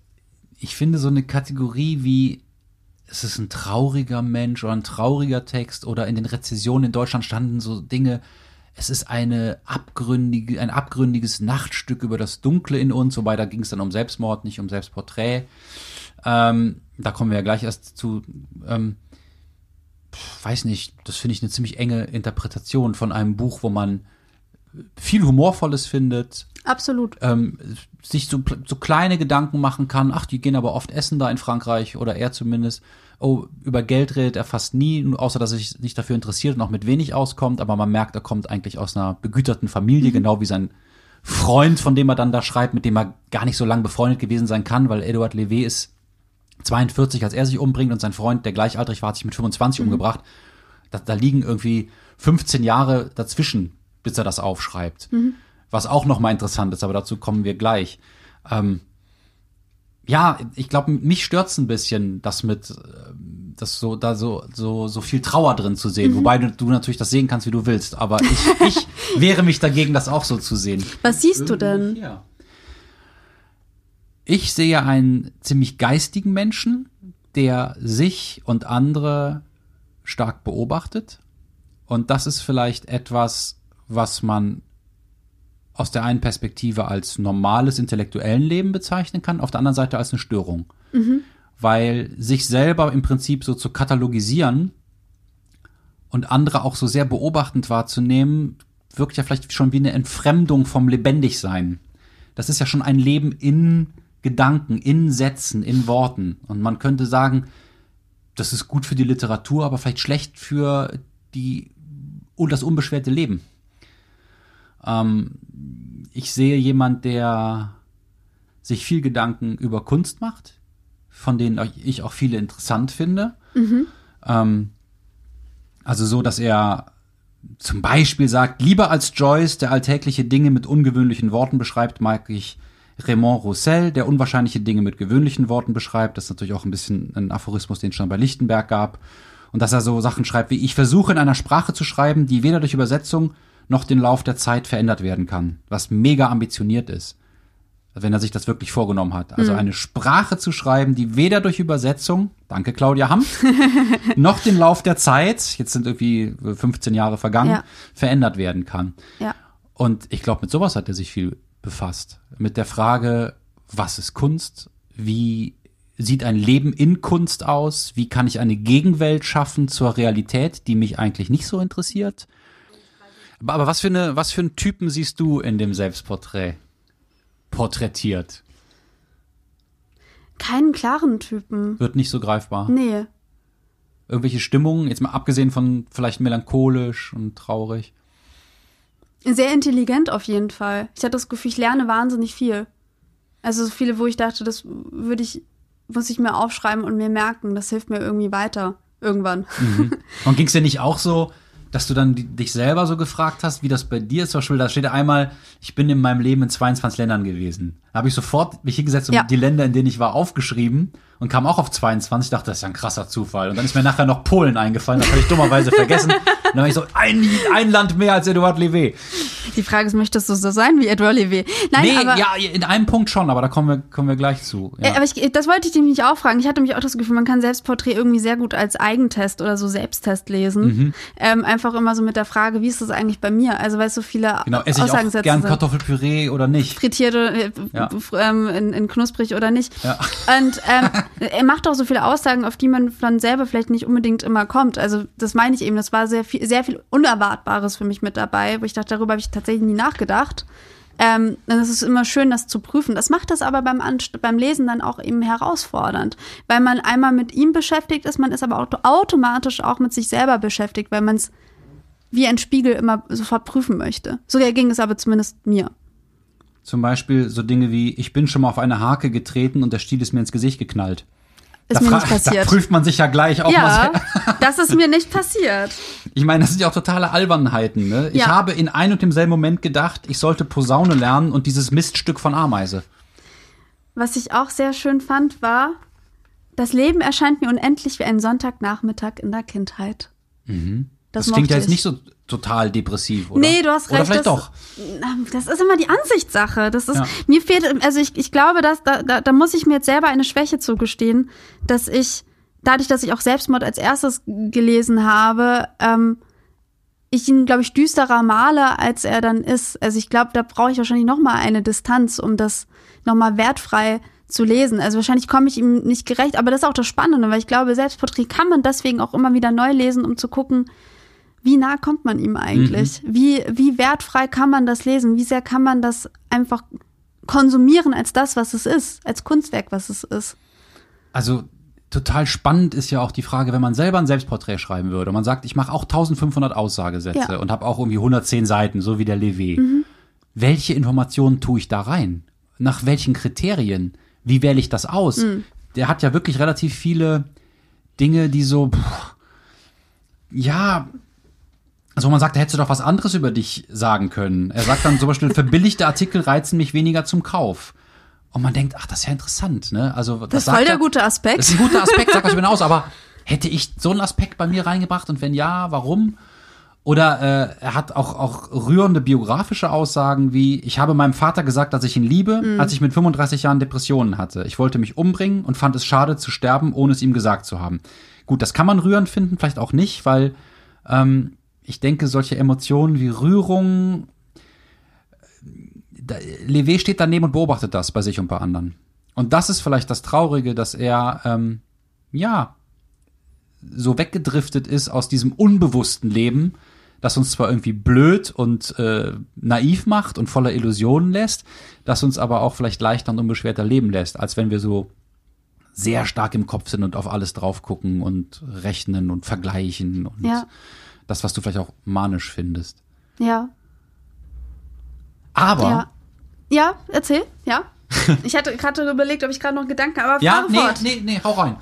ich finde so eine Kategorie wie es ist ein trauriger Mensch oder ein trauriger Text oder in den Rezessionen in Deutschland standen so Dinge, es ist eine abgründige, ein abgründiges Nachtstück über das Dunkle in uns, wobei da ging es dann um Selbstmord, nicht um Selbstporträt. Ähm, da kommen wir ja gleich erst zu. Ähm, weiß nicht, das finde ich eine ziemlich enge Interpretation von einem Buch, wo man viel Humorvolles findet, Absolut. ähm, sich so, so kleine Gedanken machen kann, ach, die gehen aber oft essen da in Frankreich oder er zumindest. Oh, über Geld redet er fast nie, nur außer dass er sich nicht dafür interessiert und auch mit wenig auskommt, aber man merkt, er kommt eigentlich aus einer begüterten Familie, genau wie sein Freund, von dem er dann da schreibt, mit dem er gar nicht so lange befreundet gewesen sein kann, weil Eduard Levé ist 42, als er sich umbringt und sein Freund, der gleichaltrig war, hat sich mit 25 umgebracht. Da, da liegen irgendwie 15 Jahre dazwischen, bis er das aufschreibt. Was auch nochmal interessant ist, aber dazu kommen wir gleich. Ähm, ja, ich glaube, mich stört's ein bisschen, das mit, ähm, das so, da so, so, so viel Trauer drin zu sehen. Wobei du, du natürlich das sehen kannst, wie du willst. Aber ich, ich wehre mich dagegen, das auch so zu sehen. Was siehst du denn? Ja. Ich sehe einen ziemlich geistigen Menschen, der sich und andere stark beobachtet. Und das ist vielleicht etwas, was man aus der einen Perspektive als normales intellektuellen Leben bezeichnen kann, auf der anderen Seite als eine Störung. Weil sich selber im Prinzip so zu katalogisieren und andere auch so sehr beobachtend wahrzunehmen, wirkt ja vielleicht schon wie eine Entfremdung vom Lebendigsein. Das ist ja schon ein Leben in Gedanken, in Sätzen, in Worten. Und man könnte sagen, das ist gut für die Literatur, aber vielleicht schlecht für die das unbeschwerte Leben. Ähm, ich sehe jemand, der sich viel Gedanken über Kunst macht, von denen ich auch viele interessant finde. Ähm, also so, dass er zum Beispiel sagt, lieber als Joyce, der alltägliche Dinge mit ungewöhnlichen Worten beschreibt, mag ich Raymond Roussel, der unwahrscheinliche Dinge mit gewöhnlichen Worten beschreibt. Das ist natürlich auch ein bisschen ein Aphorismus, den es schon bei Lichtenberg gab. Und dass er so Sachen schreibt wie, ich versuche in einer Sprache zu schreiben, die weder durch Übersetzung noch den Lauf der Zeit verändert werden kann. Was mega ambitioniert ist. Wenn er sich das wirklich vorgenommen hat. Also eine Sprache zu schreiben, die weder durch Übersetzung, danke Claudia Hamm, noch den Lauf der Zeit, jetzt sind irgendwie 15 Jahre vergangen, Ja. verändert werden kann. Ja. Und ich glaube, mit sowas hat er sich viel befasst. Mit der Frage, was ist Kunst? Wie sieht ein Leben in Kunst aus? Wie kann ich eine Gegenwelt schaffen zur Realität, die mich eigentlich nicht so interessiert? Aber, was für eine, was für einen Typen siehst du in dem Selbstporträt porträtiert? Keinen klaren Typen. Wird nicht so greifbar. Nee. Irgendwelche Stimmungen, jetzt mal abgesehen von vielleicht melancholisch und traurig. Sehr intelligent auf jeden Fall. Ich hatte das Gefühl, ich lerne wahnsinnig viel. Also so viele, wo ich dachte, das würde ich, muss ich mir aufschreiben und mir merken. Das hilft mir irgendwie weiter. Irgendwann. Und ging es dir nicht auch so, dass du dann dich selber so gefragt hast, wie das bei dir ist? Zum Beispiel, da steht einmal, ich bin in meinem Leben in 22 Ländern gewesen. Da habe ich sofort mich hingesetzt und Ja. die Länder, in denen ich war, aufgeschrieben und kam auch auf 22. dachte, das ist ja ein krasser Zufall. Und dann ist mir nachher noch Polen eingefallen, das habe ich dummerweise vergessen. Und dann war ich so, ein, ein Land mehr als Eduard Levé. Die Frage ist, möchtest du so sein wie Edward Levy? Nein, nee, aber, ja, in einem Punkt schon, aber da kommen wir, kommen wir gleich zu. Ja. Äh, aber ich, das wollte ich dich nämlich auch fragen. Ich hatte mich auch das Gefühl, man kann Selbstporträt irgendwie sehr gut als Eigentest oder so Selbsttest lesen. Mhm. Ähm, einfach immer so mit der Frage, wie ist das eigentlich bei mir? Also, weil so viele genau, esse ich Aussagen auch gern sind. Kartoffelpüree oder nicht? frittierte, äh, Ja. ähm, in, in knusprig oder nicht. Ja. Und ähm, er macht auch so viele Aussagen, auf die man dann selber vielleicht nicht unbedingt immer kommt. Also das meine ich eben, das war sehr viel, sehr viel Unerwartbares für mich mit dabei, wo ich dachte, darüber habe ich tatsächlich nie nachgedacht. Ähm, es ist immer schön, das zu prüfen. Das macht das aber beim, Anst beim Lesen dann auch eben herausfordernd, weil man einmal mit ihm beschäftigt ist, man ist aber auto automatisch auch mit sich selber beschäftigt, weil man es wie ein Spiegel immer sofort prüfen möchte. So ging es aber zumindest mir. Zum Beispiel so Dinge wie, ich bin schon mal auf eine Hake getreten und der Stiel ist mir ins Gesicht geknallt. Ist da, mir nicht passiert. da prüft man sich ja gleich auch mal Ja, das ist mir nicht passiert. Ich meine, das sind ja auch totale Albernheiten. Ne? Ich Ja. habe in ein und demselben Moment gedacht, ich sollte Posaune lernen und dieses Miststück von Ameise. Was ich auch sehr schön fand, war, das Leben erscheint mir unendlich wie ein Sonntagnachmittag in der Kindheit. Das, Das, klingt ja jetzt nicht ich. so total depressiv, oder? Nee, du hast Oder recht. vielleicht das, doch. Das ist immer die Ansichtssache. Das ist, Ja. mir fehlt, also ich, ich glaube, dass, da, da, da muss ich mir jetzt selber eine Schwäche zugestehen, dass ich, dadurch, dass ich auch Selbstmord als erstes gelesen habe, ähm, ich ihn, glaube ich, düsterer male, als er dann ist. Also ich glaube, da brauche ich wahrscheinlich noch mal eine Distanz, um das noch mal wertfrei zu lesen. Also wahrscheinlich komme ich ihm nicht gerecht, aber das ist auch das Spannende, weil ich glaube, Selbstporträt kann man deswegen auch immer wieder neu lesen, um zu gucken, wie nah kommt man ihm eigentlich? Wie, wie wertfrei kann man das lesen? Wie sehr kann man das einfach konsumieren als das, was es ist, als Kunstwerk, was es ist? Also total spannend ist ja auch die Frage, wenn man selber ein Selbstporträt schreiben würde und man sagt, ich mache auch 1500 Aussagesätze Ja. Mhm. und habe auch irgendwie 110 Seiten, so wie der Levé. Welche Informationen tue ich da rein? Nach welchen Kriterien? Wie wähle ich das aus? Mhm. Der hat ja wirklich relativ viele Dinge, die so, pff, ja, also man sagt, da hättest du doch was anderes über dich sagen können. Er sagt dann zum Beispiel, verbilligte Artikel reizen mich weniger zum Kauf. Und man denkt, ach, das ist ja interessant, ne? Also Das ist sagt voll der er- gute Aspekt. das ist ein guter Aspekt, sag was über hinaus, aber hätte ich so einen Aspekt bei mir reingebracht und wenn ja, warum? Oder äh, er hat auch, auch rührende biografische Aussagen wie, ich habe meinem Vater gesagt, dass ich ihn liebe, als ich mit 35 Jahren Depressionen hatte. Ich wollte mich umbringen und fand es schade zu sterben, ohne es ihm gesagt zu haben. Gut, das kann man rührend finden, vielleicht auch nicht, weil ähm, ich denke, solche Emotionen wie Rührung, da, Levé steht daneben und beobachtet das bei sich und bei anderen. Und das ist vielleicht das Traurige, dass er, ähm, ja, so weggedriftet ist aus diesem unbewussten Leben, das uns zwar irgendwie blöd und äh, naiv macht und voller Illusionen lässt, das uns aber auch vielleicht leichter und unbeschwerter leben lässt, als wenn wir so sehr stark im Kopf sind und auf alles drauf gucken und rechnen und vergleichen und Ja. Das, was du vielleicht auch manisch findest. Ja. Aber Ja. Ja, erzähl, ja. Ich hatte gerade überlegt, ob ich gerade noch Gedanken, aber Ja, nee, fort. nee, nee, hau rein.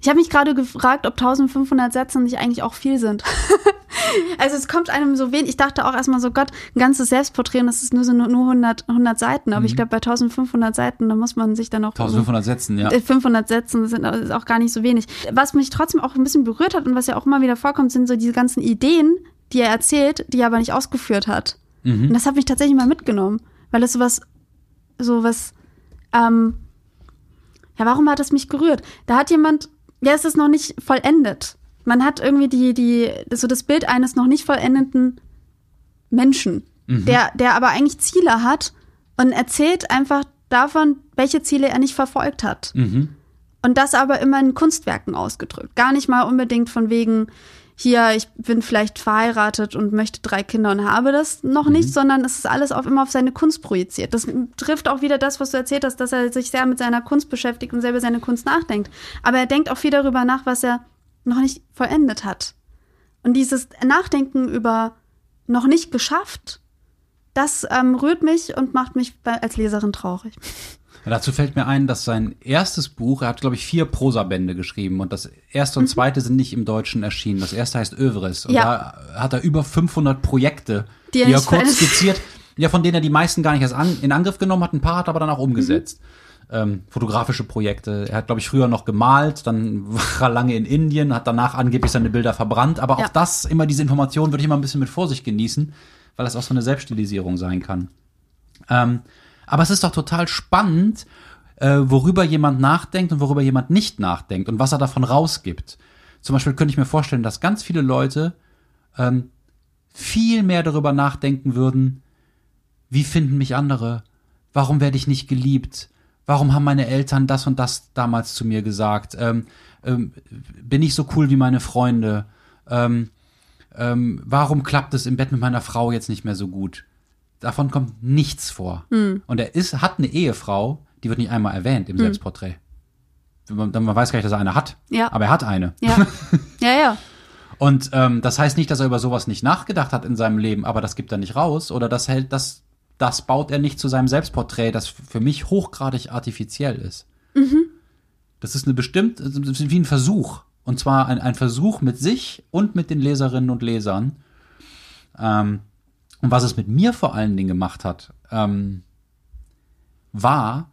Ich habe mich gerade gefragt, ob 1500 Sätze nicht eigentlich auch viel sind. also es kommt einem so wenig. Ich dachte auch erstmal so, Gott, ein ganzes Selbstporträt und das ist nur so nur 100, 100 Seiten. Aber ich glaube, bei 1500 Seiten, da muss man sich dann auch 1500 Sätzen, ja. Äh, 500 Sätzen sind ist auch gar nicht so wenig. Was mich trotzdem auch ein bisschen berührt hat und was ja auch immer wieder vorkommt, sind so diese ganzen Ideen, die er erzählt, die er aber nicht ausgeführt hat. Und das hat mich tatsächlich mal mitgenommen, weil es sowas, sowas, ähm, ja, warum hat es mich gerührt? Da hat jemand, ja, es ist noch nicht vollendet. Man hat irgendwie die, die, so das Bild eines noch nicht vollendeten Menschen, der, der aber eigentlich Ziele hat und erzählt einfach davon, welche Ziele er nicht verfolgt hat. Mhm. Und das aber immer in Kunstwerken ausgedrückt. Gar nicht mal unbedingt von wegen, hier, ich bin vielleicht verheiratet und möchte drei Kinder und habe das noch nicht, sondern es ist alles auf, immer auf seine Kunst projiziert. Das trifft auch wieder das, was du erzählt hast, dass er sich sehr mit seiner Kunst beschäftigt und selber seine Kunst nachdenkt. Aber er denkt auch viel darüber nach, was er noch nicht vollendet hat. Und dieses Nachdenken über noch nicht geschafft, das ähm, rührt mich und macht mich als Leserin traurig. Ja, dazu fällt mir ein, dass sein erstes Buch, er hat, glaube ich, vier Prosabände geschrieben und das erste und zweite sind nicht im Deutschen erschienen. Das erste heißt Övres und Mhm. Ja. da hat er über 500 Projekte, Die die er er, nicht kurz skizziert, ja, von denen er die meisten gar nicht erst an, in Angriff genommen hat, ein paar hat er aber dann auch umgesetzt. Ähm, fotografische Projekte. Er hat, glaube ich, früher noch gemalt, dann war er lange in Indien, hat danach angeblich seine Bilder verbrannt. Aber Ja. auch das, immer diese Information, würde ich immer ein bisschen mit Vorsicht genießen, weil das auch so eine Selbststilisierung sein kann. Ähm, aber es ist doch total spannend, äh, worüber jemand nachdenkt und worüber jemand nicht nachdenkt und was er davon rausgibt. Zum Beispiel könnte ich mir vorstellen, dass ganz viele Leute ähm, viel mehr darüber nachdenken würden, wie finden mich andere? Warum werde ich nicht geliebt? Warum haben meine Eltern das und das damals zu mir gesagt? Ähm, ähm, bin ich so cool wie meine Freunde? Ähm, ähm, warum klappt es im Bett mit meiner Frau jetzt nicht mehr so gut? Davon kommt nichts vor. Und er ist, hat eine Ehefrau, die wird nicht einmal erwähnt im Selbstporträt. Man, man weiß gar nicht, dass er eine hat. Ja. Aber er hat eine. Ja. ja, ja. Und ähm, das heißt nicht, dass er über sowas nicht nachgedacht hat in seinem Leben, aber das gibt er nicht raus oder das hält, das, das baut er nicht zu seinem Selbstporträt, das für mich hochgradig artifiziell ist. Das ist eine bestimmt, das ist wie ein Versuch. Und zwar ein, ein Versuch mit sich und mit den Leserinnen und Lesern. Ähm, und was es mit mir vor allen Dingen gemacht hat, ähm, war,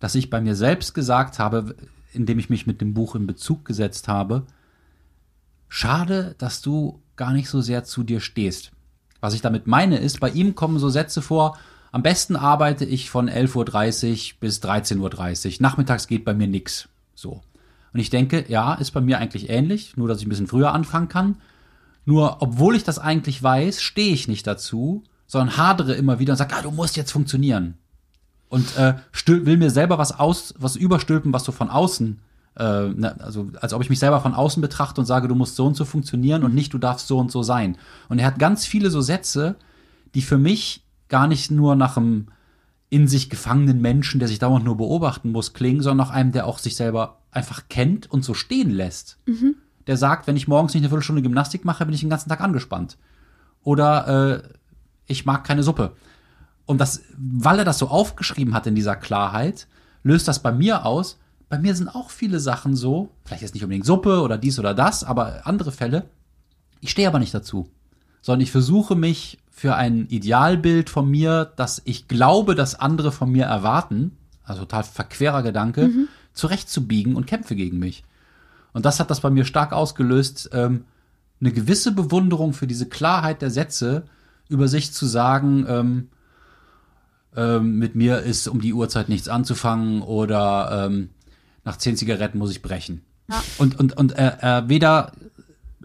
dass ich bei mir selbst gesagt habe, indem ich mich mit dem Buch in Bezug gesetzt habe, schade, dass du gar nicht so sehr zu dir stehst. Was ich damit meine ist, bei ihm kommen so Sätze vor, am besten arbeite ich von 11.30 Uhr bis 13.30 Uhr. Nachmittags geht bei mir nix. So. Und ich denke, ja, ist bei mir eigentlich ähnlich, nur dass ich ein bisschen früher anfangen kann. Nur, obwohl ich das eigentlich weiß, stehe ich nicht dazu, sondern hadere immer wieder und sage, ah, du musst jetzt funktionieren. Und äh, will mir selber was aus, was überstülpen, was so von außen, äh, ne, also als ob ich mich selber von außen betrachte und sage, du musst so und so funktionieren und nicht, du darfst so und so sein. Und er hat ganz viele so Sätze, die für mich gar nicht nur nach einem in sich gefangenen Menschen, der sich dauernd nur beobachten muss, klingen, sondern nach einem, der auch sich selber einfach kennt und so stehen lässt. Der sagt, wenn ich morgens nicht eine Viertelstunde Gymnastik mache, bin ich den ganzen Tag angespannt. Oder äh, ich mag keine Suppe. Und das, weil er das so aufgeschrieben hat in dieser Klarheit, löst das bei mir aus. Bei mir sind auch viele Sachen so, vielleicht jetzt nicht unbedingt Suppe oder dies oder das, aber andere Fälle. Ich stehe aber nicht dazu, sondern ich versuche mich für ein Idealbild von mir, das ich glaube, dass andere von mir erwarten, also total verquerer Gedanke, zurechtzubiegen und kämpfe gegen mich. Und das hat das bei mir stark ausgelöst, ähm, eine gewisse Bewunderung für diese Klarheit der Sätze, über sich zu sagen, ähm, ähm, mit mir ist um die Uhrzeit nichts anzufangen oder ähm, nach zehn Zigaretten muss ich brechen. Und, und, und er, er weder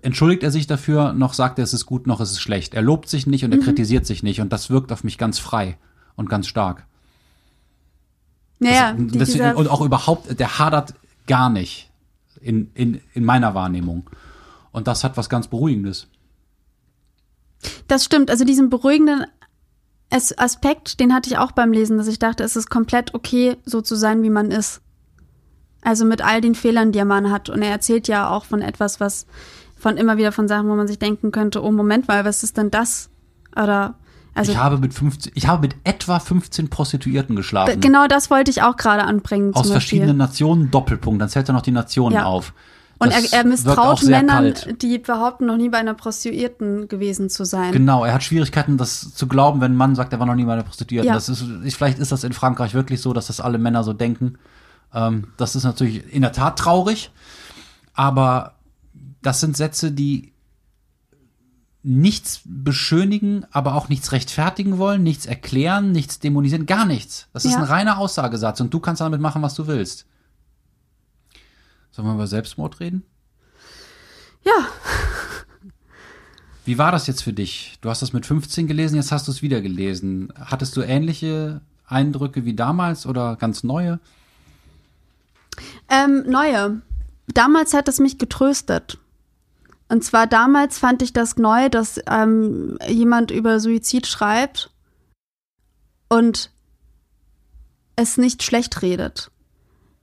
entschuldigt er sich dafür, noch sagt er, es ist gut, noch es ist schlecht. Er lobt sich nicht und er kritisiert sich nicht und das wirkt auf mich ganz frei und ganz stark. Naja, Das- deswegen, dieser, und auch überhaupt, der hadert gar nicht in, in, in meiner Wahrnehmung. Und das hat was ganz Beruhigendes. das stimmt. Also diesen beruhigenden As- Aspekt, den hatte ich auch beim Lesen, dass ich dachte, es ist komplett okay, so zu sein, wie man ist. Also mit all den Fehlern, die man hat. Und er erzählt ja auch von etwas, was von immer wieder von Sachen, wo man sich denken könnte, oh Moment mal, was ist denn das? Oder also ich habe mit 15, ich habe mit etwa 15 Prostituierten geschlafen. genau das wollte ich auch gerade anbringen. aus verschiedenen. Nationen Doppelpunkt. Dann zählt er noch die Nationen Ja. auf. Und er, er misstraut Männern, kalt. die behaupten, noch nie bei einer Prostituierten gewesen zu sein. Genau, er hat Schwierigkeiten, das zu glauben, wenn ein Mann sagt, er war noch nie bei einer Prostituierten. Ja. Das ist, vielleicht ist das in Frankreich wirklich so, dass das alle Männer so denken. Ähm, das ist natürlich in der Tat traurig, aber das sind Sätze, die nichts beschönigen, aber auch nichts rechtfertigen wollen, nichts erklären, nichts dämonisieren, gar nichts. Das ist Ja. ein reiner Aussagesatz und du kannst damit machen, was du willst. Sollen wir über Selbstmord reden? Ja, Wie war das jetzt für dich? Du hast das mit 15 gelesen, jetzt hast du es wieder gelesen. Hattest du ähnliche Eindrücke wie damals oder ganz neue? Ähm, neue. Damals hat es mich getröstet. Und zwar damals fand ich das neu, dass ähm, jemand über Suizid schreibt und es nicht schlecht redet,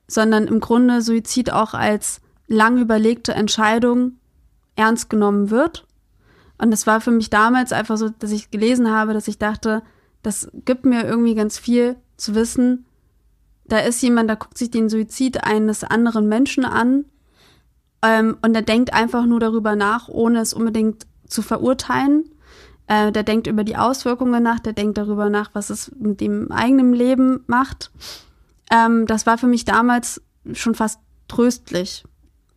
sondern im Grunde Suizid auch als lang überlegte Entscheidung ernst genommen wird. Und das war für mich damals einfach so, dass ich gelesen habe, dass ich dachte, das gibt mir irgendwie ganz viel zu wissen, da ist jemand, der guckt sich den Suizid eines anderen Menschen an ähm, und der denkt einfach nur darüber nach, ohne es unbedingt zu verurteilen. Äh, der denkt über die Auswirkungen nach, der denkt darüber nach, was es mit dem eigenen Leben macht. Ähm, das war für mich damals schon fast tröstlich.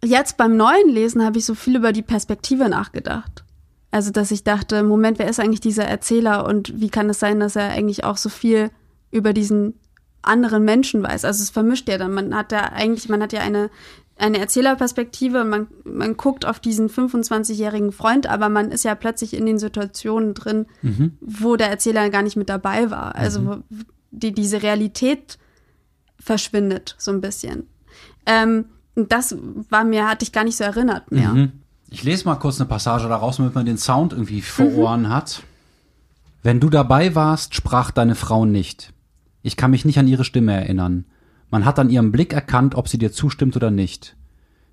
Jetzt beim neuen Lesen habe ich so viel über die Perspektive nachgedacht. Also, dass ich dachte, Moment, wer ist eigentlich dieser Erzähler und wie kann es sein, dass er eigentlich auch so viel über diesen anderen Menschen weiß? Also, es vermischt ja dann. Man hat ja eigentlich, man hat ja eine, eine Erzählerperspektive und man, man guckt auf diesen 25-jährigen Freund, aber man ist ja plötzlich in den Situationen drin, Mhm. wo der Erzähler gar nicht mit dabei war. Also, wo die, diese Realität verschwindet so ein bisschen. Ähm, das war mir, hatte ich gar nicht so erinnert mehr. Mhm. Ich lese mal kurz eine Passage daraus, damit man den Sound irgendwie vor Ohren hat. Wenn du dabei warst, sprach deine Frau nicht. Ich kann mich nicht an ihre Stimme erinnern. Man hat an ihrem Blick erkannt, ob sie dir zustimmt oder nicht.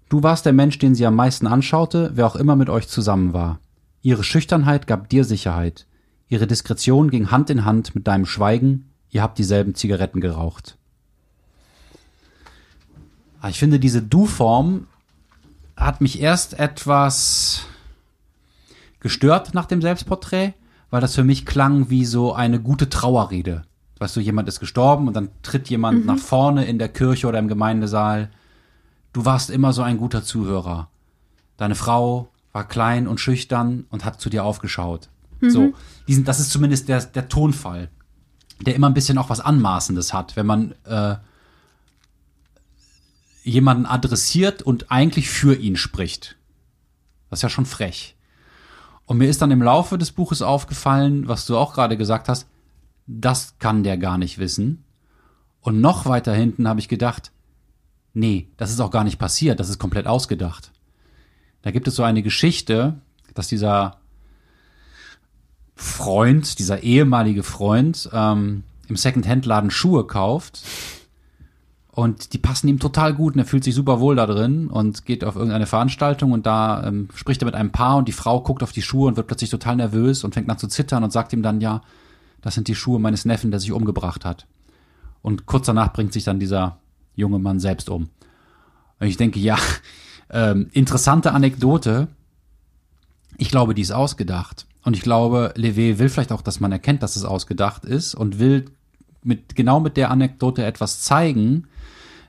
Du warst der Mensch, den sie am meisten anschaute, wer auch immer mit euch zusammen war. Ihre Schüchternheit gab dir Sicherheit. Ihre Diskretion ging Hand in Hand mit deinem Schweigen. Ihr habt dieselben Zigaretten geraucht. Ah, Ich finde, diese Du-Form hat mich erst etwas gestört nach dem Selbstporträt, weil das für mich klang wie so eine gute Trauerrede. Weißt du, jemand ist gestorben und dann tritt jemand nach vorne in der Kirche oder im Gemeindesaal. Du warst immer so ein guter Zuhörer. Deine Frau war klein und schüchtern und hat zu dir aufgeschaut. So, diesen, das ist zumindest der, der Tonfall, der immer ein bisschen auch was Anmaßendes hat, wenn man äh, jemanden adressiert und eigentlich für ihn spricht. Das ist ja schon frech. Und mir ist dann im Laufe des Buches aufgefallen, was du auch gerade gesagt hast, das kann der gar nicht wissen. Und noch weiter hinten habe ich gedacht, nee, das ist auch gar nicht passiert, das ist komplett ausgedacht. Da gibt es so eine Geschichte, dass dieser Freund, dieser ehemalige Freund, ähm, im Second-Hand-Laden Schuhe kauft und die passen ihm total gut und er fühlt sich super wohl da drin und geht auf irgendeine Veranstaltung und da ähm, spricht er mit einem Paar und die Frau guckt auf die Schuhe und wird plötzlich total nervös und fängt an zu zittern und sagt ihm dann, ja, das sind die Schuhe meines Neffen, der sich umgebracht hat. Und kurz danach bringt sich dann dieser junge Mann selbst um. Und ich denke, ja, ähm, interessante Anekdote. Ich glaube, die ist ausgedacht. Und ich glaube, Levé will vielleicht auch, dass man erkennt, dass es ausgedacht ist und will mit, genau mit der Anekdote etwas zeigen,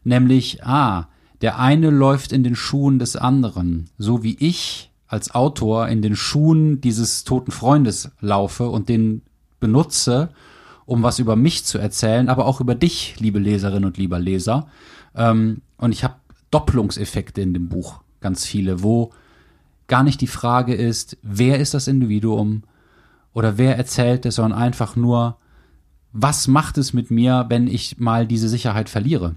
nämlich, ah, der eine läuft in den Schuhen des anderen, so wie ich als Autor in den Schuhen dieses toten Freundes laufe und den benutze, um was über mich zu erzählen, aber auch über dich, liebe Leserin und lieber Leser. Ähm, und ich habe Doppelungseffekte in dem Buch, ganz viele, wo gar nicht die Frage ist, wer ist das Individuum oder wer erzählt es, sondern einfach nur, was macht es mit mir, wenn ich mal diese Sicherheit verliere?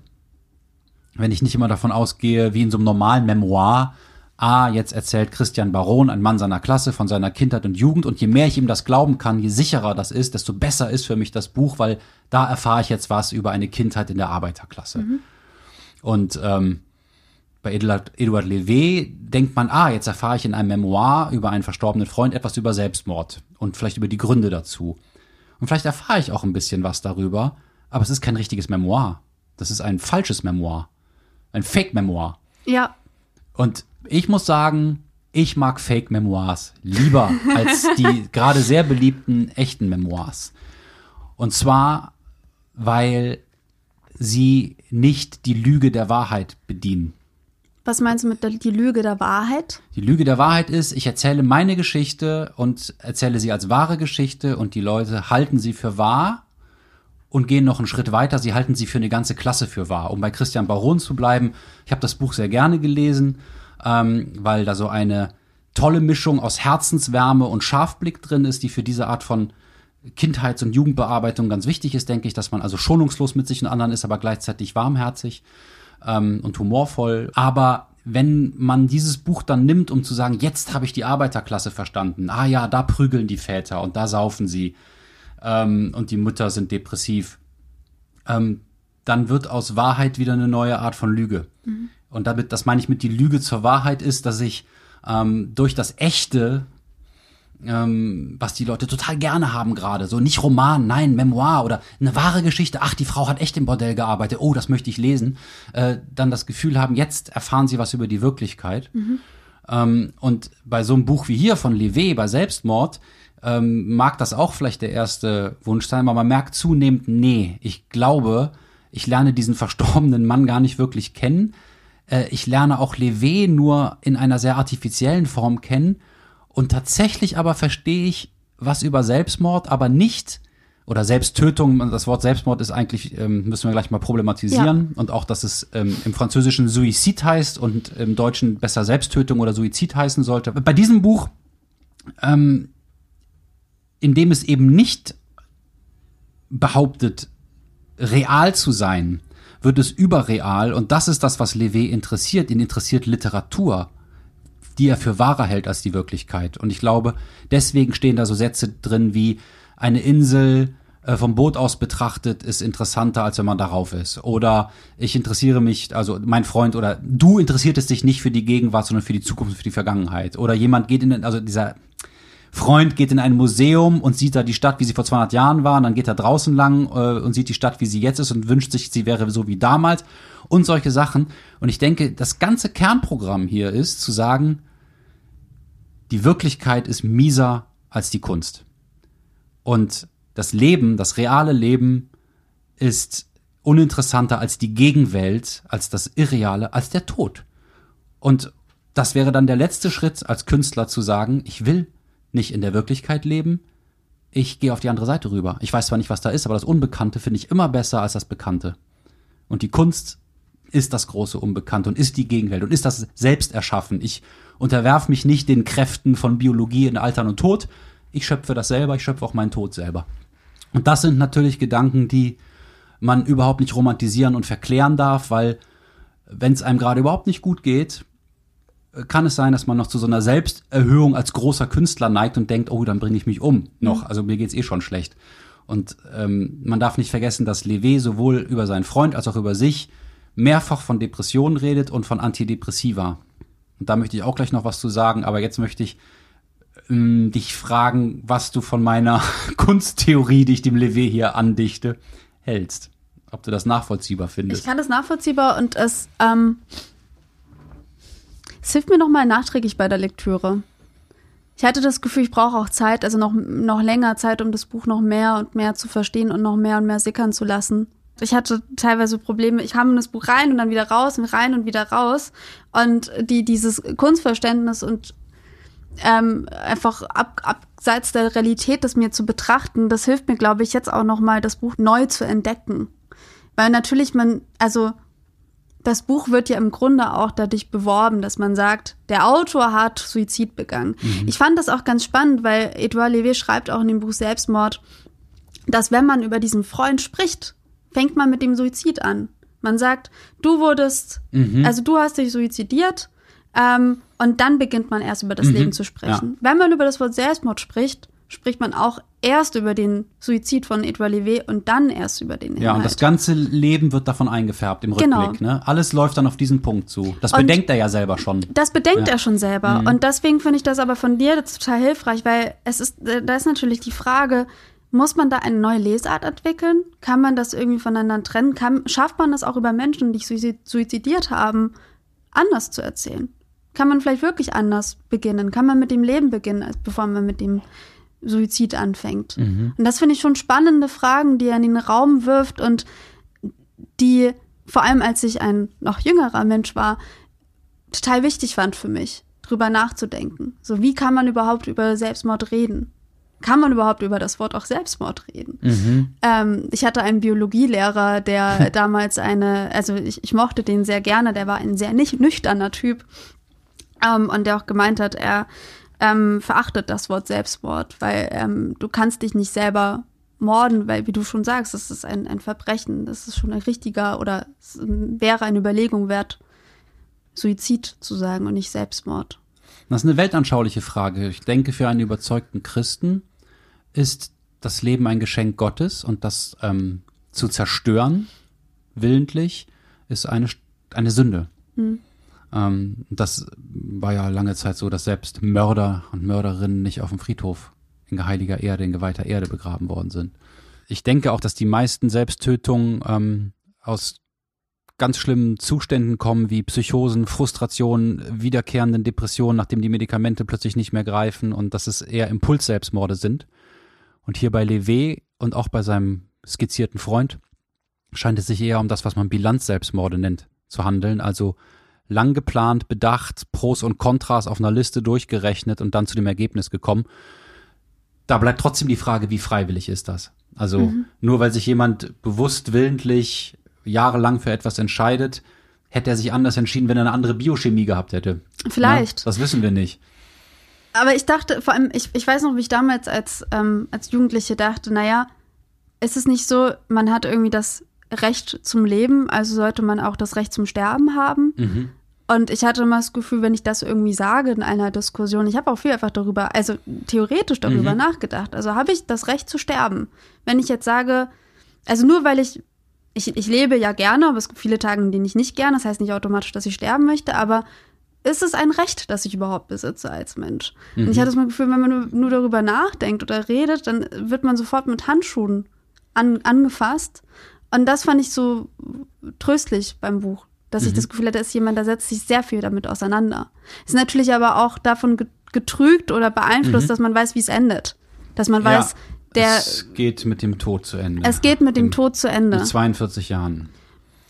Wenn ich nicht immer davon ausgehe, wie in so einem normalen Memoir, ah, jetzt erzählt Christian Baron, ein Mann seiner Klasse, von seiner Kindheit und Jugend und je mehr ich ihm das glauben kann, je sicherer das ist, desto besser ist für mich das Buch, weil da erfahre ich jetzt was über eine Kindheit in der Arbeiterklasse. Und ähm, bei Eduard, Eduard Levé denkt man, ah, jetzt erfahre ich in einem Memoir über einen verstorbenen Freund etwas über Selbstmord und vielleicht über die Gründe dazu. Und vielleicht erfahre ich auch ein bisschen was darüber, aber es ist kein richtiges Memoir. Das ist ein falsches Memoir. Ein Fake-Memoir. Ja, Und ich muss sagen, ich mag Fake-Memoirs lieber als die gerade sehr beliebten echten Memoirs. Und zwar, weil sie nicht die Lüge der Wahrheit bedienen. was meinst du mit der, die Lüge der Wahrheit? Die Lüge der Wahrheit ist, ich erzähle meine Geschichte und erzähle sie als wahre Geschichte und die Leute halten sie für wahr und gehen noch einen Schritt weiter. Sie halten sie für eine ganze Klasse für wahr. Um bei Christian Baron zu bleiben, ich habe das Buch sehr gerne gelesen, ähm, weil da so eine tolle Mischung aus Herzenswärme und Scharfblick drin ist, die für diese Art von Kindheits- und Jugendbearbeitung ganz wichtig ist, denke ich, dass man also schonungslos mit sich und anderen ist, aber gleichzeitig warmherzig ähm, und humorvoll. Aber wenn man dieses Buch dann nimmt, um zu sagen, jetzt habe ich die Arbeiterklasse verstanden, ah ja, da prügeln die Väter und da saufen sie ähm, und die Mütter sind depressiv, ähm, dann wird aus Wahrheit wieder eine neue Art von Lüge. Und damit, das meine ich mit die Lüge zur Wahrheit ist, dass ich ähm, durch das Echte ähm, was die Leute total gerne haben gerade. So nicht Roman, nein, Memoir oder eine wahre Geschichte. Ach, die Frau hat echt im Bordell gearbeitet. Oh, das möchte ich lesen. Äh, dann das Gefühl haben, jetzt erfahren sie was über die Wirklichkeit. Ähm, und bei so einem Buch wie hier von Levé, bei Selbstmord, ähm, mag das auch vielleicht der erste Wunsch sein, aber man merkt zunehmend, nee, ich glaube, Ich lerne diesen verstorbenen Mann gar nicht wirklich kennen. Äh, ich lerne auch Levé nur in einer sehr artifiziellen Form kennen. Und tatsächlich aber verstehe ich was über Selbstmord, aber nicht oder Selbsttötung, das Wort Selbstmord ist eigentlich, ähm, müssen wir gleich mal problematisieren. Und auch, dass es ähm, im Französischen Suizid heißt und im Deutschen besser Selbsttötung oder Suizid heißen sollte. Bei diesem Buch, ähm, in dem es eben nicht behauptet, real zu sein, wird es überreal. Und das ist das, was Levé interessiert. Ihn interessiert Literatur, die er für wahrer hält als die Wirklichkeit. Und ich glaube, deswegen stehen da so Sätze drin wie, eine Insel äh, vom Boot aus betrachtet ist interessanter, als wenn man darauf ist. Oder ich interessiere mich, also mein Freund oder du interessiertest dich nicht für die Gegenwart, sondern für die Zukunft, für die Vergangenheit. Oder jemand geht in, also dieser Freund geht in ein Museum und sieht da die Stadt, wie sie vor 200 Jahren war, und dann geht er draußen lang äh, und sieht die Stadt, wie sie jetzt ist und wünscht sich, sie wäre so wie damals und solche Sachen. Und ich denke, das ganze Kernprogramm hier ist zu sagen, die Wirklichkeit ist mieser als die Kunst. Und das Leben, das reale Leben ist uninteressanter als die Gegenwelt, als das Irreale, als der Tod. Und das wäre dann der letzte Schritt als Künstler zu sagen, ich will nicht in der Wirklichkeit leben, ich gehe auf die andere Seite rüber. Ich weiß zwar nicht, was da ist, aber das Unbekannte finde ich immer besser als das Bekannte. Und die Kunst ist das große Unbekannte und ist die Gegenwelt und ist das Selbsterschaffen. Ich unterwerfe mich nicht den Kräften von Biologie in Altern und Tod, ich schöpfe das selber, ich schöpfe auch meinen Tod selber. Und das sind natürlich Gedanken, die man überhaupt nicht romantisieren und verklären darf, weil wenn es einem gerade überhaupt nicht gut geht, kann es sein, dass man noch zu so einer Selbsterhöhung als großer Künstler neigt und denkt, oh, dann bringe ich mich um noch. Mhm. Also mir geht's eh schon schlecht. Und ähm, man darf nicht vergessen, dass Levé sowohl über seinen Freund als auch über sich mehrfach von Depressionen redet und von Antidepressiva. Und da möchte ich auch gleich noch was zu sagen, aber jetzt möchte ich ähm, dich fragen, was du von meiner Kunsttheorie, die ich dem Levé hier andichte, hältst. Ob du das nachvollziehbar findest. Ich kann das nachvollziehbar und es, ähm, es hilft mir nochmal nachträglich bei der Lektüre. Ich hatte das Gefühl, ich brauche auch Zeit, also noch, noch länger Zeit, um das Buch noch mehr und mehr zu verstehen und noch mehr und mehr sickern zu lassen. Ich hatte teilweise Probleme. Ich kam in das Buch rein und dann wieder raus und rein und wieder raus. Und die, dieses Kunstverständnis und ähm, einfach ab, abseits der Realität das mir zu betrachten, das hilft mir, glaube ich, jetzt auch nochmal, das Buch neu zu entdecken. Weil natürlich man, also das Buch wird ja im Grunde auch dadurch beworben, dass man sagt, der Autor hat Suizid begangen. Mhm. Ich fand das auch ganz spannend, weil Edouard Levé schreibt auch in dem Buch Selbstmord, dass wenn man über diesen Freund spricht, fängt man mit dem Suizid an. Man sagt, du wurdest, mhm. also du hast dich suizidiert ähm, und dann beginnt man erst über das mhm. Leben zu sprechen. Ja. Wenn man über das Wort Selbstmord spricht, spricht man auch erst über den Suizid von Edouard Levé und dann erst über den Inhalt. Ja, und das ganze Leben wird davon eingefärbt im genau. Rückblick. Ne? Alles läuft dann auf diesen Punkt zu. Das und bedenkt er ja selber schon. Das bedenkt ja. er schon selber. Mhm. Und deswegen finde ich das aber von dir total hilfreich, weil es ist, da ist natürlich die Frage, muss man da eine neue Lesart entwickeln? Kann man das irgendwie voneinander trennen? Kann, schafft man das auch über Menschen, die sich suizidiert haben, anders zu erzählen? Kann man vielleicht wirklich anders beginnen? Kann man mit dem Leben beginnen, bevor man mit dem Suizid anfängt? Mhm. Und das finde ich schon spannende Fragen, die er in den Raum wirft und die, vor allem als ich ein noch jüngerer Mensch war, total wichtig fand für mich, drüber nachzudenken. So, wie kann man überhaupt über Selbstmord reden? kann man überhaupt über das Wort auch Selbstmord reden? Mhm. Ähm, ich hatte einen Biologielehrer, der damals eine, also ich, ich, mochte den sehr gerne, der war ein sehr nicht nüchterner Typ ähm, und der auch gemeint hat, er ähm, verachtet das Wort Selbstmord, weil ähm, du kannst dich nicht selber morden, weil wie du schon sagst, das ist ein, ein Verbrechen, das ist schon ein richtiger oder wäre eine Überlegung wert, Suizid zu sagen und nicht Selbstmord. Das ist eine weltanschauliche Frage. Ich denke, für einen überzeugten Christen ist das Leben ein Geschenk Gottes und das ähm, zu zerstören, willentlich, ist eine, eine Sünde. Mhm. Ähm, das war ja lange Zeit so, dass selbst Mörder und Mörderinnen nicht auf dem Friedhof in geheiliger Erde, in geweihter Erde begraben worden sind. Ich denke auch, dass die meisten Selbsttötungen ähm, aus ganz schlimmen Zuständen kommen, wie Psychosen, Frustrationen, wiederkehrenden Depressionen, nachdem die Medikamente plötzlich nicht mehr greifen und dass es eher Impulsselbstmorde sind. Und hier bei Levé und auch bei seinem skizzierten Freund scheint es sich eher um das, was man Bilanzselbstmorde nennt, zu handeln. Also lang geplant, bedacht, Pros und Kontras auf einer Liste durchgerechnet und dann zu dem Ergebnis gekommen. Da bleibt trotzdem die Frage, wie freiwillig ist das? Also Mhm. nur weil sich jemand bewusst willentlich jahrelang für etwas entscheidet, hätte er sich anders entschieden, wenn er eine andere Biochemie gehabt hätte. Vielleicht. Ja, das wissen wir nicht. Aber ich dachte, vor allem, ich, ich weiß noch, wie ich damals als, ähm, als Jugendliche dachte, naja, ist es nicht so, man hat irgendwie das Recht zum Leben, also sollte man auch das Recht zum Sterben haben. Mhm. Und ich hatte immer das Gefühl, wenn ich das irgendwie sage in einer Diskussion, ich habe auch viel einfach darüber, also theoretisch darüber Mhm. nachgedacht. Also habe ich das Recht zu sterben? Wenn ich jetzt sage, also nur weil ich, ich, ich lebe ja gerne, aber es gibt viele Tage, in denen ich nicht gerne, das heißt nicht automatisch, dass ich sterben möchte, aber ist es ein Recht, das ich überhaupt besitze als Mensch? Und ich hatte das Gefühl, wenn man nur, nur darüber nachdenkt oder redet, dann wird man sofort mit Handschuhen an, angefasst. Und das fand ich so tröstlich beim Buch, dass ich das Gefühl hatte, ist jemand, der setzt sich sehr viel damit auseinander. Ist natürlich aber auch davon ge- getrügt oder beeinflusst, dass man weiß, wie es endet. Dass man weiß, der, es geht mit dem Tod zu Ende. es geht mit dem Im- Tod zu Ende. Mit 42 Jahren.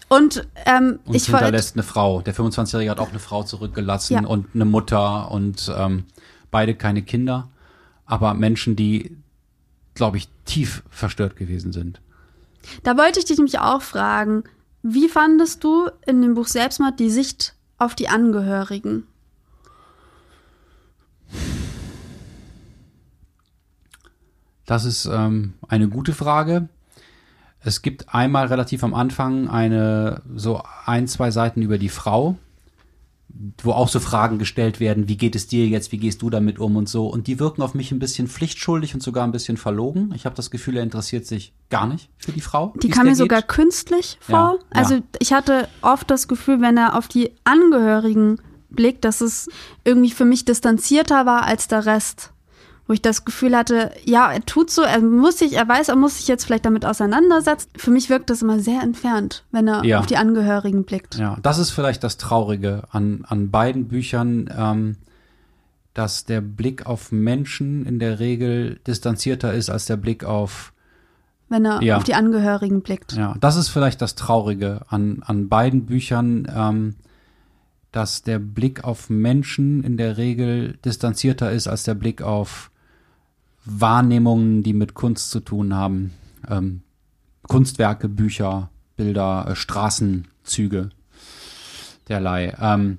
Und ähm, Und ich hinterlässt eine Frau. Der 25-Jährige hat auch eine Frau zurückgelassen Ja. und eine Mutter und ähm, beide keine Kinder. Aber Menschen, die, glaube ich, tief verstört gewesen sind. Da wollte ich dich nämlich auch fragen, wie fandest du in dem Buch Selbstmord die Sicht auf die Angehörigen? Das ist ähm, eine gute Frage. Es gibt einmal relativ am Anfang eine, so ein, zwei Seiten über die Frau, wo auch so Fragen gestellt werden, wie geht es dir jetzt, wie gehst du damit um und so. Und die wirken auf mich ein bisschen pflichtschuldig und sogar ein bisschen verlogen. Ich habe das Gefühl, er interessiert sich gar nicht für die Frau. Die kam mir sogar künstlich vor. Ja, ja. Also ich hatte oft das Gefühl, wenn er auf die Angehörigen blickt, dass es irgendwie für mich distanzierter war als der Rest. Wo ich das Gefühl hatte, ja, er tut so, er muss sich, er weiß, er muss sich jetzt vielleicht damit auseinandersetzen. Für mich wirkt das immer sehr entfernt, wenn er Ja. auf die Angehörigen blickt. Ja, das ist vielleicht das Traurige an, an beiden Büchern, ähm, dass der Blick auf Menschen in der Regel distanzierter ist als der Blick auf Wenn er Ja. auf die Angehörigen blickt. Ja, das ist vielleicht das Traurige an, an beiden Büchern, ähm, dass der Blick auf Menschen in der Regel distanzierter ist als der Blick auf Wahrnehmungen, die mit Kunst zu tun haben. Ähm, Kunstwerke, Bücher, Bilder, äh, Straßenzüge, derlei. Ähm,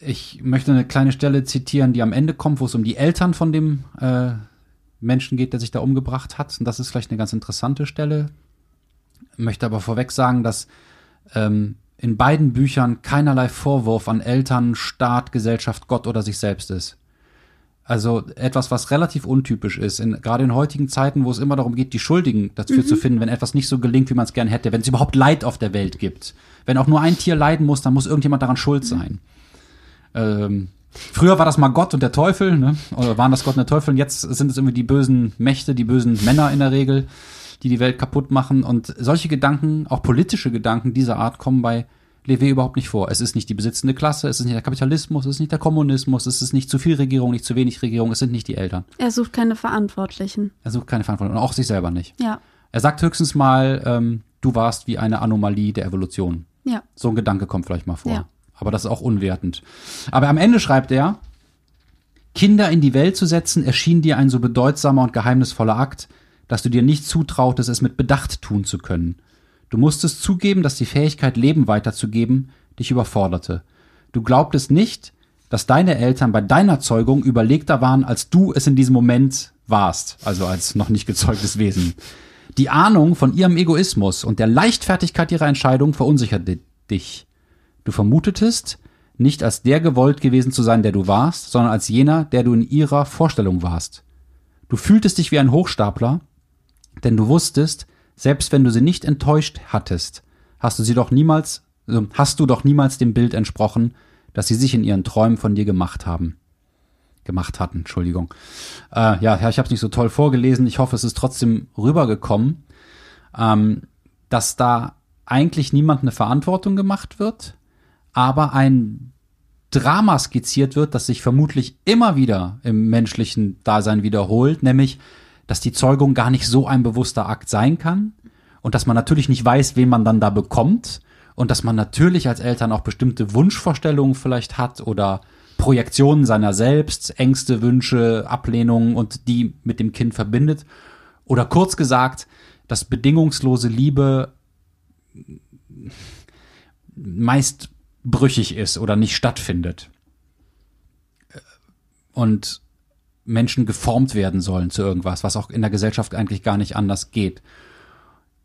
ich möchte eine kleine Stelle zitieren, die am Ende kommt, wo es um die Eltern von dem äh, Menschen geht, der sich da umgebracht hat. Und das ist vielleicht eine ganz interessante Stelle. Möchte aber vorweg sagen, dass ähm, in beiden Büchern keinerlei Vorwurf an Eltern, Staat, Gesellschaft, Gott oder sich selbst ist. Also etwas, was relativ untypisch ist, in, gerade in heutigen Zeiten, wo es immer darum geht, die Schuldigen dafür zu finden, wenn etwas nicht so gelingt, wie man es gern hätte, wenn es überhaupt Leid auf der Welt gibt. Wenn auch nur ein Tier leiden muss, dann muss irgendjemand daran schuld sein. Ähm, früher war das mal Gott und der Teufel, ne? oder waren das Gott und der Teufel, und jetzt sind es irgendwie die bösen Mächte, die bösen Männer in der Regel, die die Welt kaputt machen. Und solche Gedanken, auch politische Gedanken dieser Art, kommen bei Levé überhaupt nicht vor. Es ist nicht die besitzende Klasse, es ist nicht der Kapitalismus, es ist nicht der Kommunismus, es ist nicht zu viel Regierung, nicht zu wenig Regierung, es sind nicht die Eltern. Er sucht keine Verantwortlichen. Er sucht keine Verantwortung und auch sich selber nicht. Ja, Er sagt höchstens mal, ähm, du warst wie eine Anomalie der Evolution. ja. So ein Gedanke kommt vielleicht mal vor. Ja. Aber das ist auch unwertend. Aber am Ende schreibt er, Kinder in die Welt zu setzen erschien dir ein so bedeutsamer und geheimnisvoller Akt, dass du dir nicht zutrautest, es mit Bedacht tun zu können. Du musstest zugeben, dass die Fähigkeit, Leben weiterzugeben, dich überforderte. Du glaubtest nicht, dass deine Eltern bei deiner Zeugung überlegter waren, als du es in diesem Moment warst, also als noch nicht gezeugtes Wesen. Die Ahnung von ihrem Egoismus und der Leichtfertigkeit ihrer Entscheidung verunsicherte dich. Du vermutetest, nicht als der gewollt gewesen zu sein, der du warst, sondern als jener, der du in ihrer Vorstellung warst. Du fühltest dich wie ein Hochstapler, denn du wusstest, selbst wenn du sie nicht enttäuscht hattest, hast du sie doch niemals, äh, hast du doch niemals dem Bild entsprochen, das sie sich in ihren Träumen von dir gemacht haben. Gemacht hatten, Entschuldigung. Äh, ja, ja, ich habe es nicht so toll vorgelesen. Ich hoffe, es ist trotzdem rübergekommen, ähm, dass da eigentlich niemand eine Verantwortung gemacht wird, aber ein Drama skizziert wird, das sich vermutlich immer wieder im menschlichen Dasein wiederholt, nämlich, dass die Zeugung gar nicht so ein bewusster Akt sein kann und dass man natürlich nicht weiß, wen man dann da bekommt und dass man natürlich als Eltern auch bestimmte Wunschvorstellungen vielleicht hat oder Projektionen seiner selbst, Ängste, Wünsche, Ablehnungen und die mit dem Kind verbindet. Oder kurz gesagt, dass bedingungslose Liebe meist brüchig ist oder nicht stattfindet. Und Menschen geformt werden sollen zu irgendwas, was auch in der Gesellschaft eigentlich gar nicht anders geht.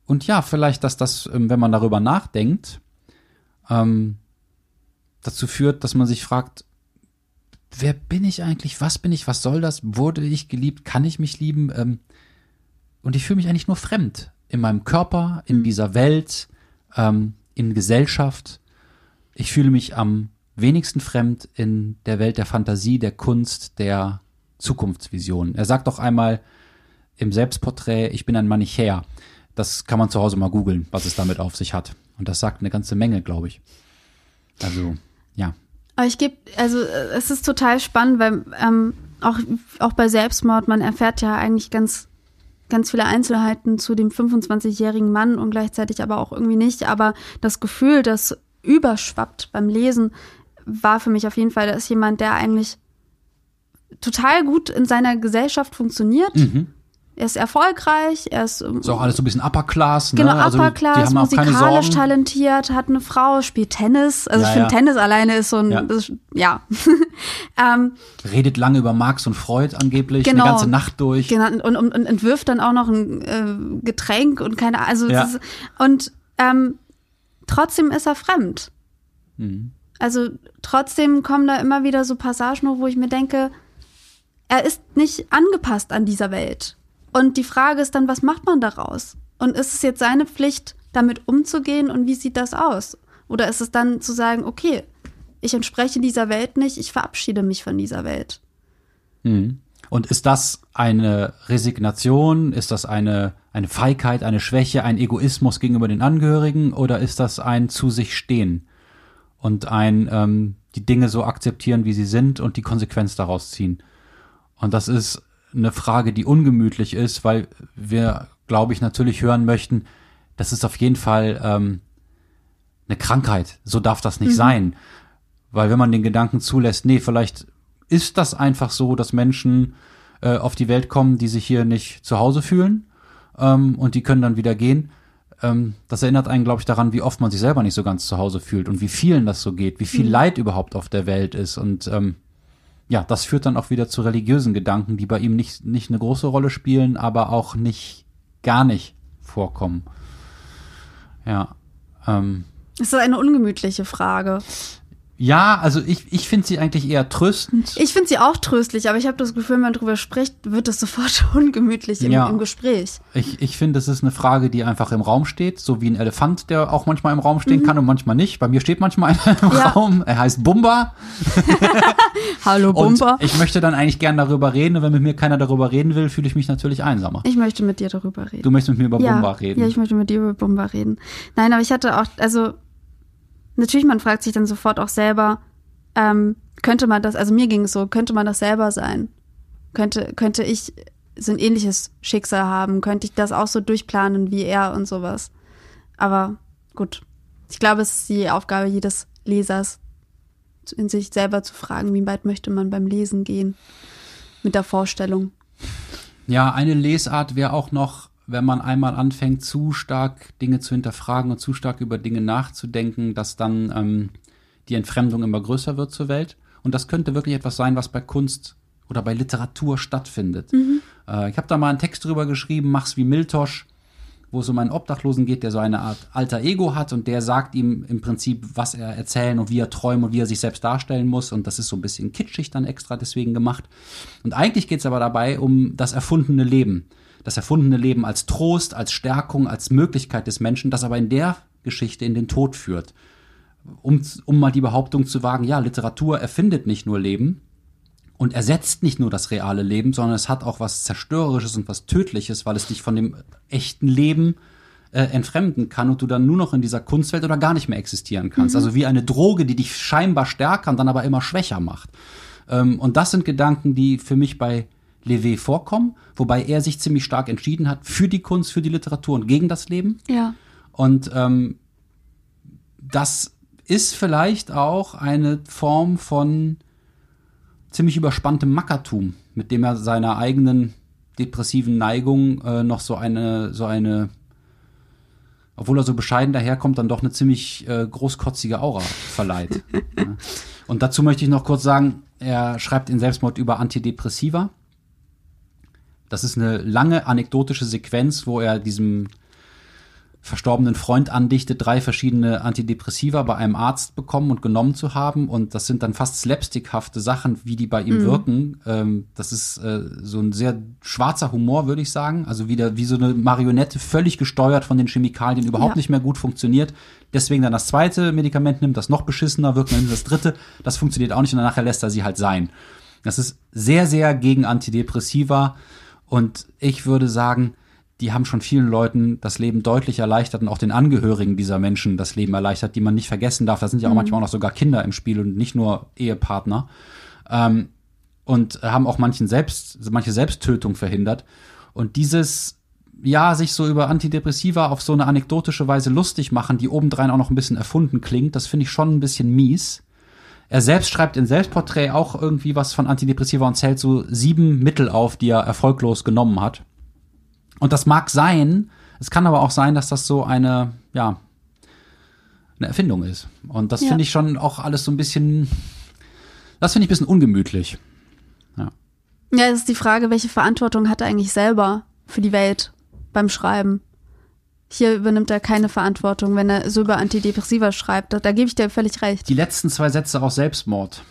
Und ja, vielleicht, dass das, ähm, wenn man darüber nachdenkt, ähm, dazu führt, dass man sich fragt, wer bin ich eigentlich? Was bin ich? Was soll das? Wurde ich geliebt? Kann ich mich lieben? Ähm, und ich fühle mich eigentlich nur fremd in meinem Körper, in dieser Welt, ähm, in Gesellschaft. Ich fühle mich am wenigsten fremd in der Welt der Fantasie, der Kunst, der Zukunftsvisionen. Er sagt doch einmal im Selbstporträt, ich bin ein Manichäer. Das kann man zu Hause mal googeln, was es damit auf sich hat. Und das sagt eine ganze Menge, glaube ich. Also, ja. Aber ich gebe, also es ist total spannend, weil ähm, auch, auch bei Selbstmord, man erfährt ja eigentlich ganz, ganz viele Einzelheiten zu dem 25-jährigen Mann und gleichzeitig aber auch irgendwie nicht. Aber das Gefühl, das überschwappt beim Lesen, war für mich auf jeden Fall, da ist jemand, der eigentlich total gut in seiner Gesellschaft funktioniert. Mhm. Er ist erfolgreich, er ist ähm, Ist auch alles so ein bisschen Upper Class, ne? Genau, also, Upper die Class, musikalisch talentiert, hat eine Frau, spielt Tennis. Also Ja, ich finde, ja. Tennis alleine ist so ein, Ja. das, ja. ähm, Redet lange über Marx und Freud angeblich, Genau. eine ganze Nacht durch. genau, und, und, und entwirft dann auch noch ein äh, Getränk und keine, also ist, und ähm, trotzdem ist er fremd. Mhm. Also trotzdem kommen da immer wieder so Passagen, hoch, wo ich mir denke, er ist nicht angepasst an dieser Welt. Und die Frage ist dann, was macht man daraus? Und ist es jetzt seine Pflicht, damit umzugehen und wie sieht das aus? Oder ist es dann zu sagen, okay, ich entspreche dieser Welt nicht, ich verabschiede mich von dieser Welt? Mhm. Und ist das eine Resignation? Ist das eine, eine Feigheit, eine Schwäche, ein Egoismus gegenüber den Angehörigen? Oder ist das ein zu sich stehen und ein ähm, die Dinge so akzeptieren, wie sie sind und die Konsequenz daraus ziehen? Und das ist eine Frage, die ungemütlich ist, weil wir, glaube ich, natürlich hören möchten, das ist auf jeden Fall ähm, eine Krankheit. So darf das nicht sein. Weil wenn man den Gedanken zulässt, nee, vielleicht ist das einfach so, dass Menschen äh, auf die Welt kommen, die sich hier nicht zu Hause fühlen ähm, und die können dann wieder gehen. Ähm, das erinnert einen, glaube ich, daran, wie oft man sich selber nicht so ganz zu Hause fühlt und wie vielen das so geht, wie viel Leid überhaupt auf der Welt ist. Und ähm, ja, das führt dann auch wieder zu religiösen Gedanken, die bei ihm nicht, nicht eine große Rolle spielen, aber auch nicht gar nicht vorkommen. Ja. Ähm, Das ist eine ungemütliche Frage. Ja, also ich, ich finde sie eigentlich eher tröstend. Ich finde sie auch tröstlich, aber ich habe das Gefühl, wenn man drüber spricht, wird es sofort ungemütlich im, Ja. im Gespräch. Ich, ich finde, es ist eine Frage, die einfach im Raum steht, so wie ein Elefant, der auch manchmal im Raum stehen kann und manchmal nicht. Bei mir steht manchmal einer im Mhm. Ja. Raum. Er heißt Bumba. Hallo Und Bumper. ich möchte dann eigentlich gern darüber reden. Und wenn mit mir keiner darüber reden will, fühle ich mich natürlich einsamer. Ich möchte mit dir darüber reden. Du möchtest mit mir über ja, Bumba reden. Ja, ich möchte mit dir über Bumba reden. Nein, aber ich hatte auch, also natürlich, man fragt sich dann sofort auch selber, ähm, könnte man das, also mir ging es so, könnte man das selber sein? Könnte, könnte ich so ein ähnliches Schicksal haben? Könnte ich das auch so durchplanen wie er und sowas? Aber gut, ich glaube, es ist die Aufgabe jedes Lesers, in sich selber zu fragen, wie weit möchte man beim Lesen gehen mit der Vorstellung. Ja, eine Lesart wäre auch noch, wenn man einmal anfängt, zu stark Dinge zu hinterfragen und zu stark über Dinge nachzudenken, dass dann ähm, die Entfremdung immer größer wird zur Welt. Und das könnte wirklich etwas sein, was bei Kunst oder bei Literatur stattfindet. Äh, ich habe da mal einen Text drüber geschrieben, Mach's wie Miltosch, wo es um einen Obdachlosen geht, der so eine Art alter Ego hat und der sagt ihm im Prinzip, was er erzählen und wie er träumen und wie er sich selbst darstellen muss. Und das ist so ein bisschen kitschig dann extra deswegen gemacht. Und eigentlich geht es aber dabei um das erfundene Leben. Das erfundene Leben als Trost, als Stärkung, als Möglichkeit des Menschen, das aber in der Geschichte in den Tod führt. Um, um mal die Behauptung zu wagen, ja, Literatur erfindet nicht nur Leben, und ersetzt nicht nur das reale Leben, sondern es hat auch was Zerstörerisches und was Tödliches, weil es dich von dem echten Leben äh, entfremden kann und du dann nur noch in dieser Kunstwelt oder gar nicht mehr existieren kannst. Also wie eine Droge, die dich scheinbar stärker und dann aber immer schwächer macht. Ähm, und das sind Gedanken, die für mich bei Levé vorkommen, wobei er sich ziemlich stark entschieden hat für die Kunst, für die Literatur und gegen das Leben. Ja. Und ähm, das ist vielleicht auch eine Form von ziemlich überspanntem Mackertum, mit dem er seiner eigenen depressiven Neigung äh, noch so eine, so eine, obwohl er so bescheiden daherkommt, dann doch eine ziemlich äh, großkotzige Aura verleiht. ja. Und dazu möchte ich noch kurz sagen, er schreibt in Selbstmord über Antidepressiva. Das ist eine lange anekdotische Sequenz, wo er diesem verstorbenen Freund andichtet, drei verschiedene Antidepressiva bei einem Arzt bekommen und genommen zu haben. Und das sind dann fast slapstickhafte Sachen, wie die bei ihm wirken. Ähm, das ist äh, so ein sehr schwarzer Humor, würde ich sagen. Also wieder wie so eine Marionette, völlig gesteuert von den Chemikalien, überhaupt Ja. nicht mehr gut funktioniert. Deswegen dann das zweite Medikament nimmt, das noch beschissener wirkt, dann nimmt das dritte. Das funktioniert auch nicht und dann nachher lässt er sie halt sein. Das ist sehr, sehr gegen Antidepressiva. Und ich würde sagen, die haben schon vielen Leuten das Leben deutlich erleichtert und auch den Angehörigen dieser Menschen das Leben erleichtert, die man nicht vergessen darf. Da sind ja auch manchmal auch noch sogar Kinder im Spiel und nicht nur Ehepartner. Ähm, und haben auch manchen selbst, manche Selbsttötung verhindert. Und dieses, ja, sich so über Antidepressiva auf so eine anekdotische Weise lustig machen, die obendrein auch noch ein bisschen erfunden klingt, das finde ich schon ein bisschen mies. Er selbst schreibt in Selbstporträt auch irgendwie was von Antidepressiva und zählt so sieben Mittel auf, die er erfolglos genommen hat. Und das mag sein, es kann aber auch sein, dass das so eine, ja, eine Erfindung ist. Und das Ja. finde ich schon auch alles so ein bisschen, das finde ich ein bisschen ungemütlich. Ja, es ist die Frage, welche Verantwortung hat er eigentlich selber für die Welt beim Schreiben? Hier übernimmt er keine Verantwortung, wenn er so über Antidepressiva schreibt. Da, da gebe ich dir völlig recht. Die letzten zwei Sätze aus Selbstmord.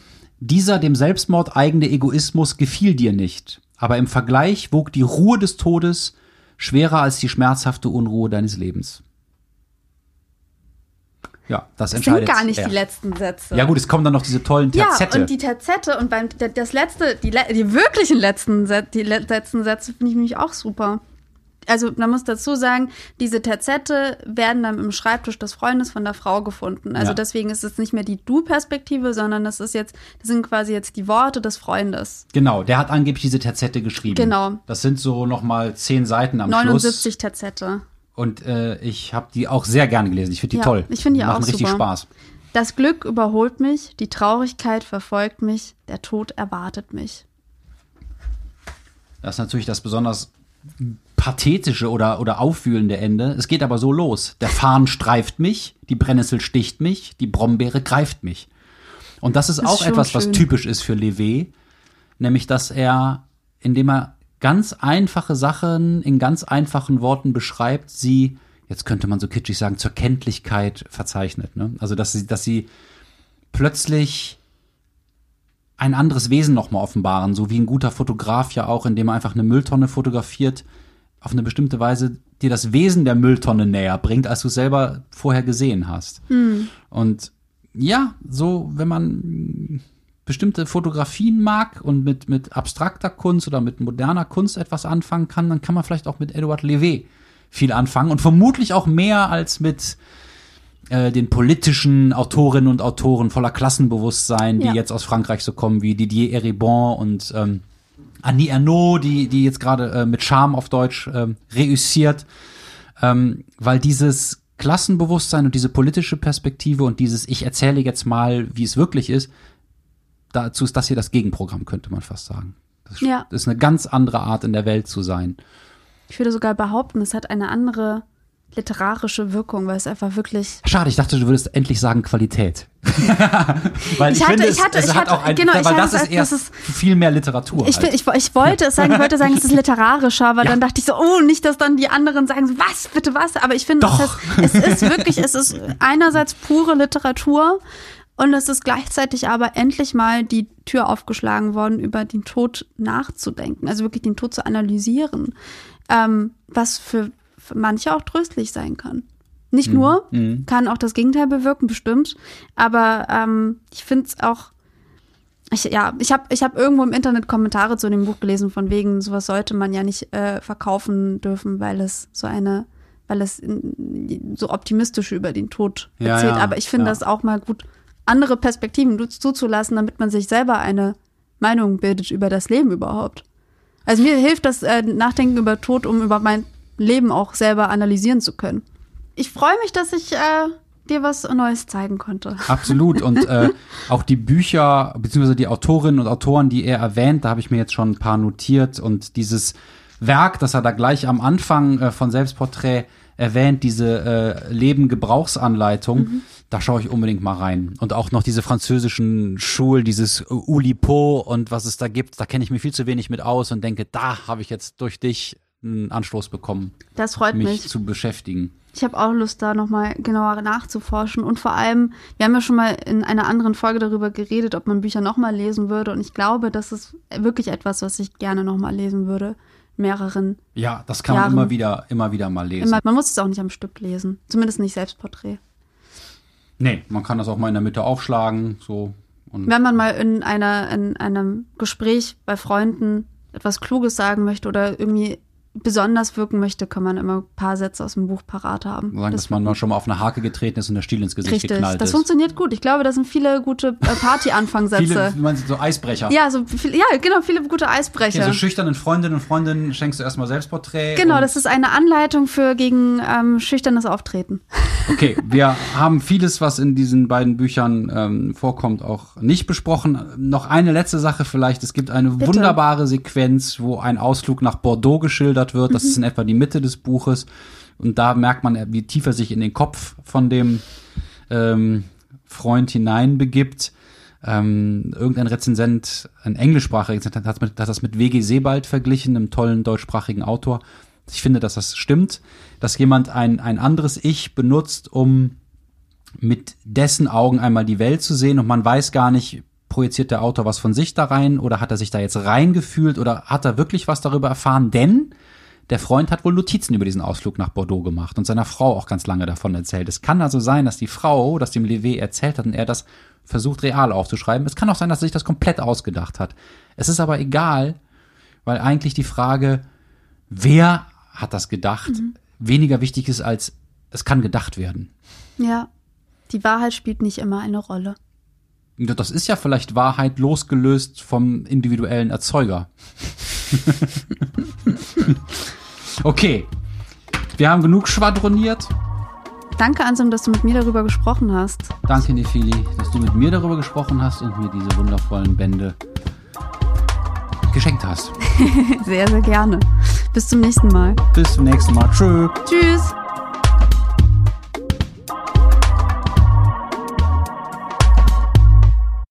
Dieser dem Selbstmord eigene Egoismus gefiel dir nicht, aber im Vergleich wog die Ruhe des Todes schwerer als die schmerzhafte Unruhe deines Lebens. Ja, das Das sind entscheidet gar nicht er. die letzten Sätze. Ja gut, es kommen dann noch diese tollen Ja, Terzette. und die Terzette und beim das letzte, die, die wirklichen letzten, Sä- die le- letzten Sätze finde ich nämlich auch super. Also man muss dazu sagen, diese Terzette werden dann im Schreibtisch des Freundes von der Frau gefunden. Also Ja. deswegen ist es nicht mehr die Du-Perspektive, sondern das ist jetzt, das sind quasi jetzt die Worte des Freundes. Genau, der hat angeblich diese Terzette geschrieben. Genau. Das sind so nochmal zehn Seiten am Schluss. 79 Terzette. Und äh, ich habe die auch sehr gerne gelesen. Ich finde die Ja, toll. ich finde die Machen auch richtig super. Spaß. Das Glück überholt mich, die Traurigkeit verfolgt mich, der Tod erwartet mich. Das ist natürlich das besonders pathetische oder, oder aufwühlende Ende. Es geht aber so los. Der Farn streift mich, die Brennnessel sticht mich, die Brombeere greift mich. Und das ist Das auch etwas, was schön. typisch ist für Levé, nämlich dass er, indem er ganz einfache Sachen in ganz einfachen Worten beschreibt, sie, jetzt könnte man so kitschig sagen, zur Kenntlichkeit verzeichnet. Ne? Also dass sie, dass sie plötzlich ein anderes Wesen nochmal offenbaren, so wie ein guter Fotograf ja auch, indem er einfach eine Mülltonne fotografiert, auf eine bestimmte Weise dir das Wesen der Mülltonne näher bringt, als du es selber vorher gesehen hast. Und ja, so, wenn man bestimmte Fotografien mag und mit, mit abstrakter Kunst oder mit moderner Kunst etwas anfangen kann, dann kann man vielleicht auch mit Edouard Levé viel anfangen und vermutlich auch mehr als mit äh, den politischen Autorinnen und Autoren voller Klassenbewusstsein, die Ja. jetzt aus Frankreich so kommen, wie Didier Eribon und ähm, Annie Ernaux, die, die jetzt gerade äh, mit Charme auf Deutsch ähm, reüssiert, ähm, weil dieses Klassenbewusstsein und diese politische Perspektive und dieses Ich erzähle jetzt mal, wie es wirklich ist, dazu ist das hier das Gegenprogramm, könnte man fast sagen. Das Ja. ist eine ganz andere Art, in der Welt zu sein. Ich würde sogar behaupten, es hat eine andere literarische Wirkung, weil es einfach wirklich. Schade, ich dachte, du würdest endlich sagen Qualität. weil ich, Ich hatte- finde, ich es, hatte- es ich hat hatte- auch ein, genau, weil das es ist erst das ist- viel mehr Literatur. Ich, halt. ich, ich wollte es sagen, ich wollte sagen, es ist literarischer, aber Ja. dann dachte ich so, oh, nicht, dass dann die anderen sagen, was, bitte was? Aber ich finde, das heißt, es ist wirklich, es ist einerseits pure Literatur und es ist gleichzeitig aber endlich mal die Tür aufgeschlagen worden, über den Tod nachzudenken, also wirklich den Tod zu analysieren, ähm, was für, für manche auch tröstlich sein kann. Nicht nur, kann auch das Gegenteil bewirken, bestimmt, aber ähm, ich finde es auch ich, ja, ich habe ich hab irgendwo im Internet Kommentare zu dem Buch gelesen, von wegen, sowas sollte man ja nicht äh, verkaufen dürfen, weil es so eine, weil es so optimistisch über den Tod Ja, erzählt. ja, Aber ich finde ja. das auch mal gut, andere Perspektiven zu- zuzulassen, damit man sich selber eine Meinung bildet über das Leben überhaupt. Also mir hilft das äh, Nachdenken über Tod, um über mein Leben auch selber analysieren zu können. Ich freue mich, dass ich äh, dir was Neues zeigen konnte. Absolut. Und äh, auch die Bücher, beziehungsweise die Autorinnen und Autoren, die er erwähnt, da habe ich mir jetzt schon ein paar notiert. Und dieses Werk, das er da gleich am Anfang äh, von Selbstporträt erwähnt, diese äh, Leben-Gebrauchsanleitung, Mhm. da schaue ich unbedingt mal rein. Und auch noch diese französischen Schulen, dieses Ulipo und was es da gibt, da kenne ich mich viel zu wenig mit aus und denke, da habe ich jetzt durch dich einen Anstoß bekommen, Das freut mich mich. zu beschäftigen. Ich habe auch Lust, da nochmal genauer nachzuforschen. Und vor allem, wir haben ja schon mal in einer anderen Folge darüber geredet, ob man Bücher nochmal lesen würde. Und ich glaube, das ist wirklich etwas, was ich gerne nochmal lesen würde. Mehreren. Ja, das kann man Jahren. immer wieder, immer wieder mal lesen. Immer, man muss es auch nicht am Stück lesen. Zumindest nicht Selbstporträt. Nee, man kann das auch mal in der Mitte aufschlagen, so. Und Wenn man mal in, einer, in einem Gespräch bei Freunden etwas Kluges sagen möchte oder irgendwie besonders wirken möchte, kann man immer ein paar Sätze aus dem Buch parat haben. sagen, dass man mal schon mal auf eine Hake getreten ist und der Stiel ins Gesicht Richtig, geknallt das ist. funktioniert gut. Ich glaube, das sind viele gute äh, Party-Anfangsätze. Viele, man sieht, so Eisbrecher. Ja, so viel, ja, genau, viele gute Eisbrecher. Okay, so schüchternen Freundinnen und Freundinnen schenkst du erstmal Selbstporträt. genau, das ist eine Anleitung für gegen ähm, schüchternes Auftreten. Okay, wir haben vieles, was in diesen beiden Büchern ähm, vorkommt, auch nicht besprochen. Noch eine letzte Sache vielleicht. Es gibt eine Bitte. wunderbare Sequenz, wo ein Ausflug nach Bordeaux geschildert wird. Das ist in etwa die Mitte des Buches. Und da merkt man, wie tief er sich in den Kopf von dem ähm, Freund hineinbegibt. Ähm, irgendein Rezensent, ein englischsprachiger Rezensent, hat, mit, hat das mit W.G. Sebald verglichen, einem tollen deutschsprachigen Autor. Ich finde, dass das stimmt, dass jemand ein, ein anderes Ich benutzt, um mit dessen Augen einmal die Welt zu sehen und man weiß gar nicht, projiziert der Autor was von sich da rein oder hat er sich da jetzt reingefühlt oder hat er wirklich was darüber erfahren? Denn der Freund hat wohl Notizen über diesen Ausflug nach Bordeaux gemacht und seiner Frau auch ganz lange davon erzählt. Es kann also sein, dass die Frau das dem Levé erzählt hat und er das versucht real aufzuschreiben. Es kann auch sein, dass er sich das komplett ausgedacht hat. Es ist aber egal, weil eigentlich die Frage, wer hat das gedacht, weniger wichtig ist als es kann gedacht werden. Ja, die Wahrheit spielt nicht immer eine Rolle. Das ist ja vielleicht Wahrheit losgelöst vom individuellen Erzeuger. okay. Wir haben genug schwadroniert. Danke, Ansem, dass du mit mir darüber gesprochen hast. Danke, Nefili, dass du mit mir darüber gesprochen hast und mir diese wundervollen Bände geschenkt hast. Sehr, sehr gerne. Bis zum nächsten Mal. Bis zum nächsten Mal. Tschö. Tschüss.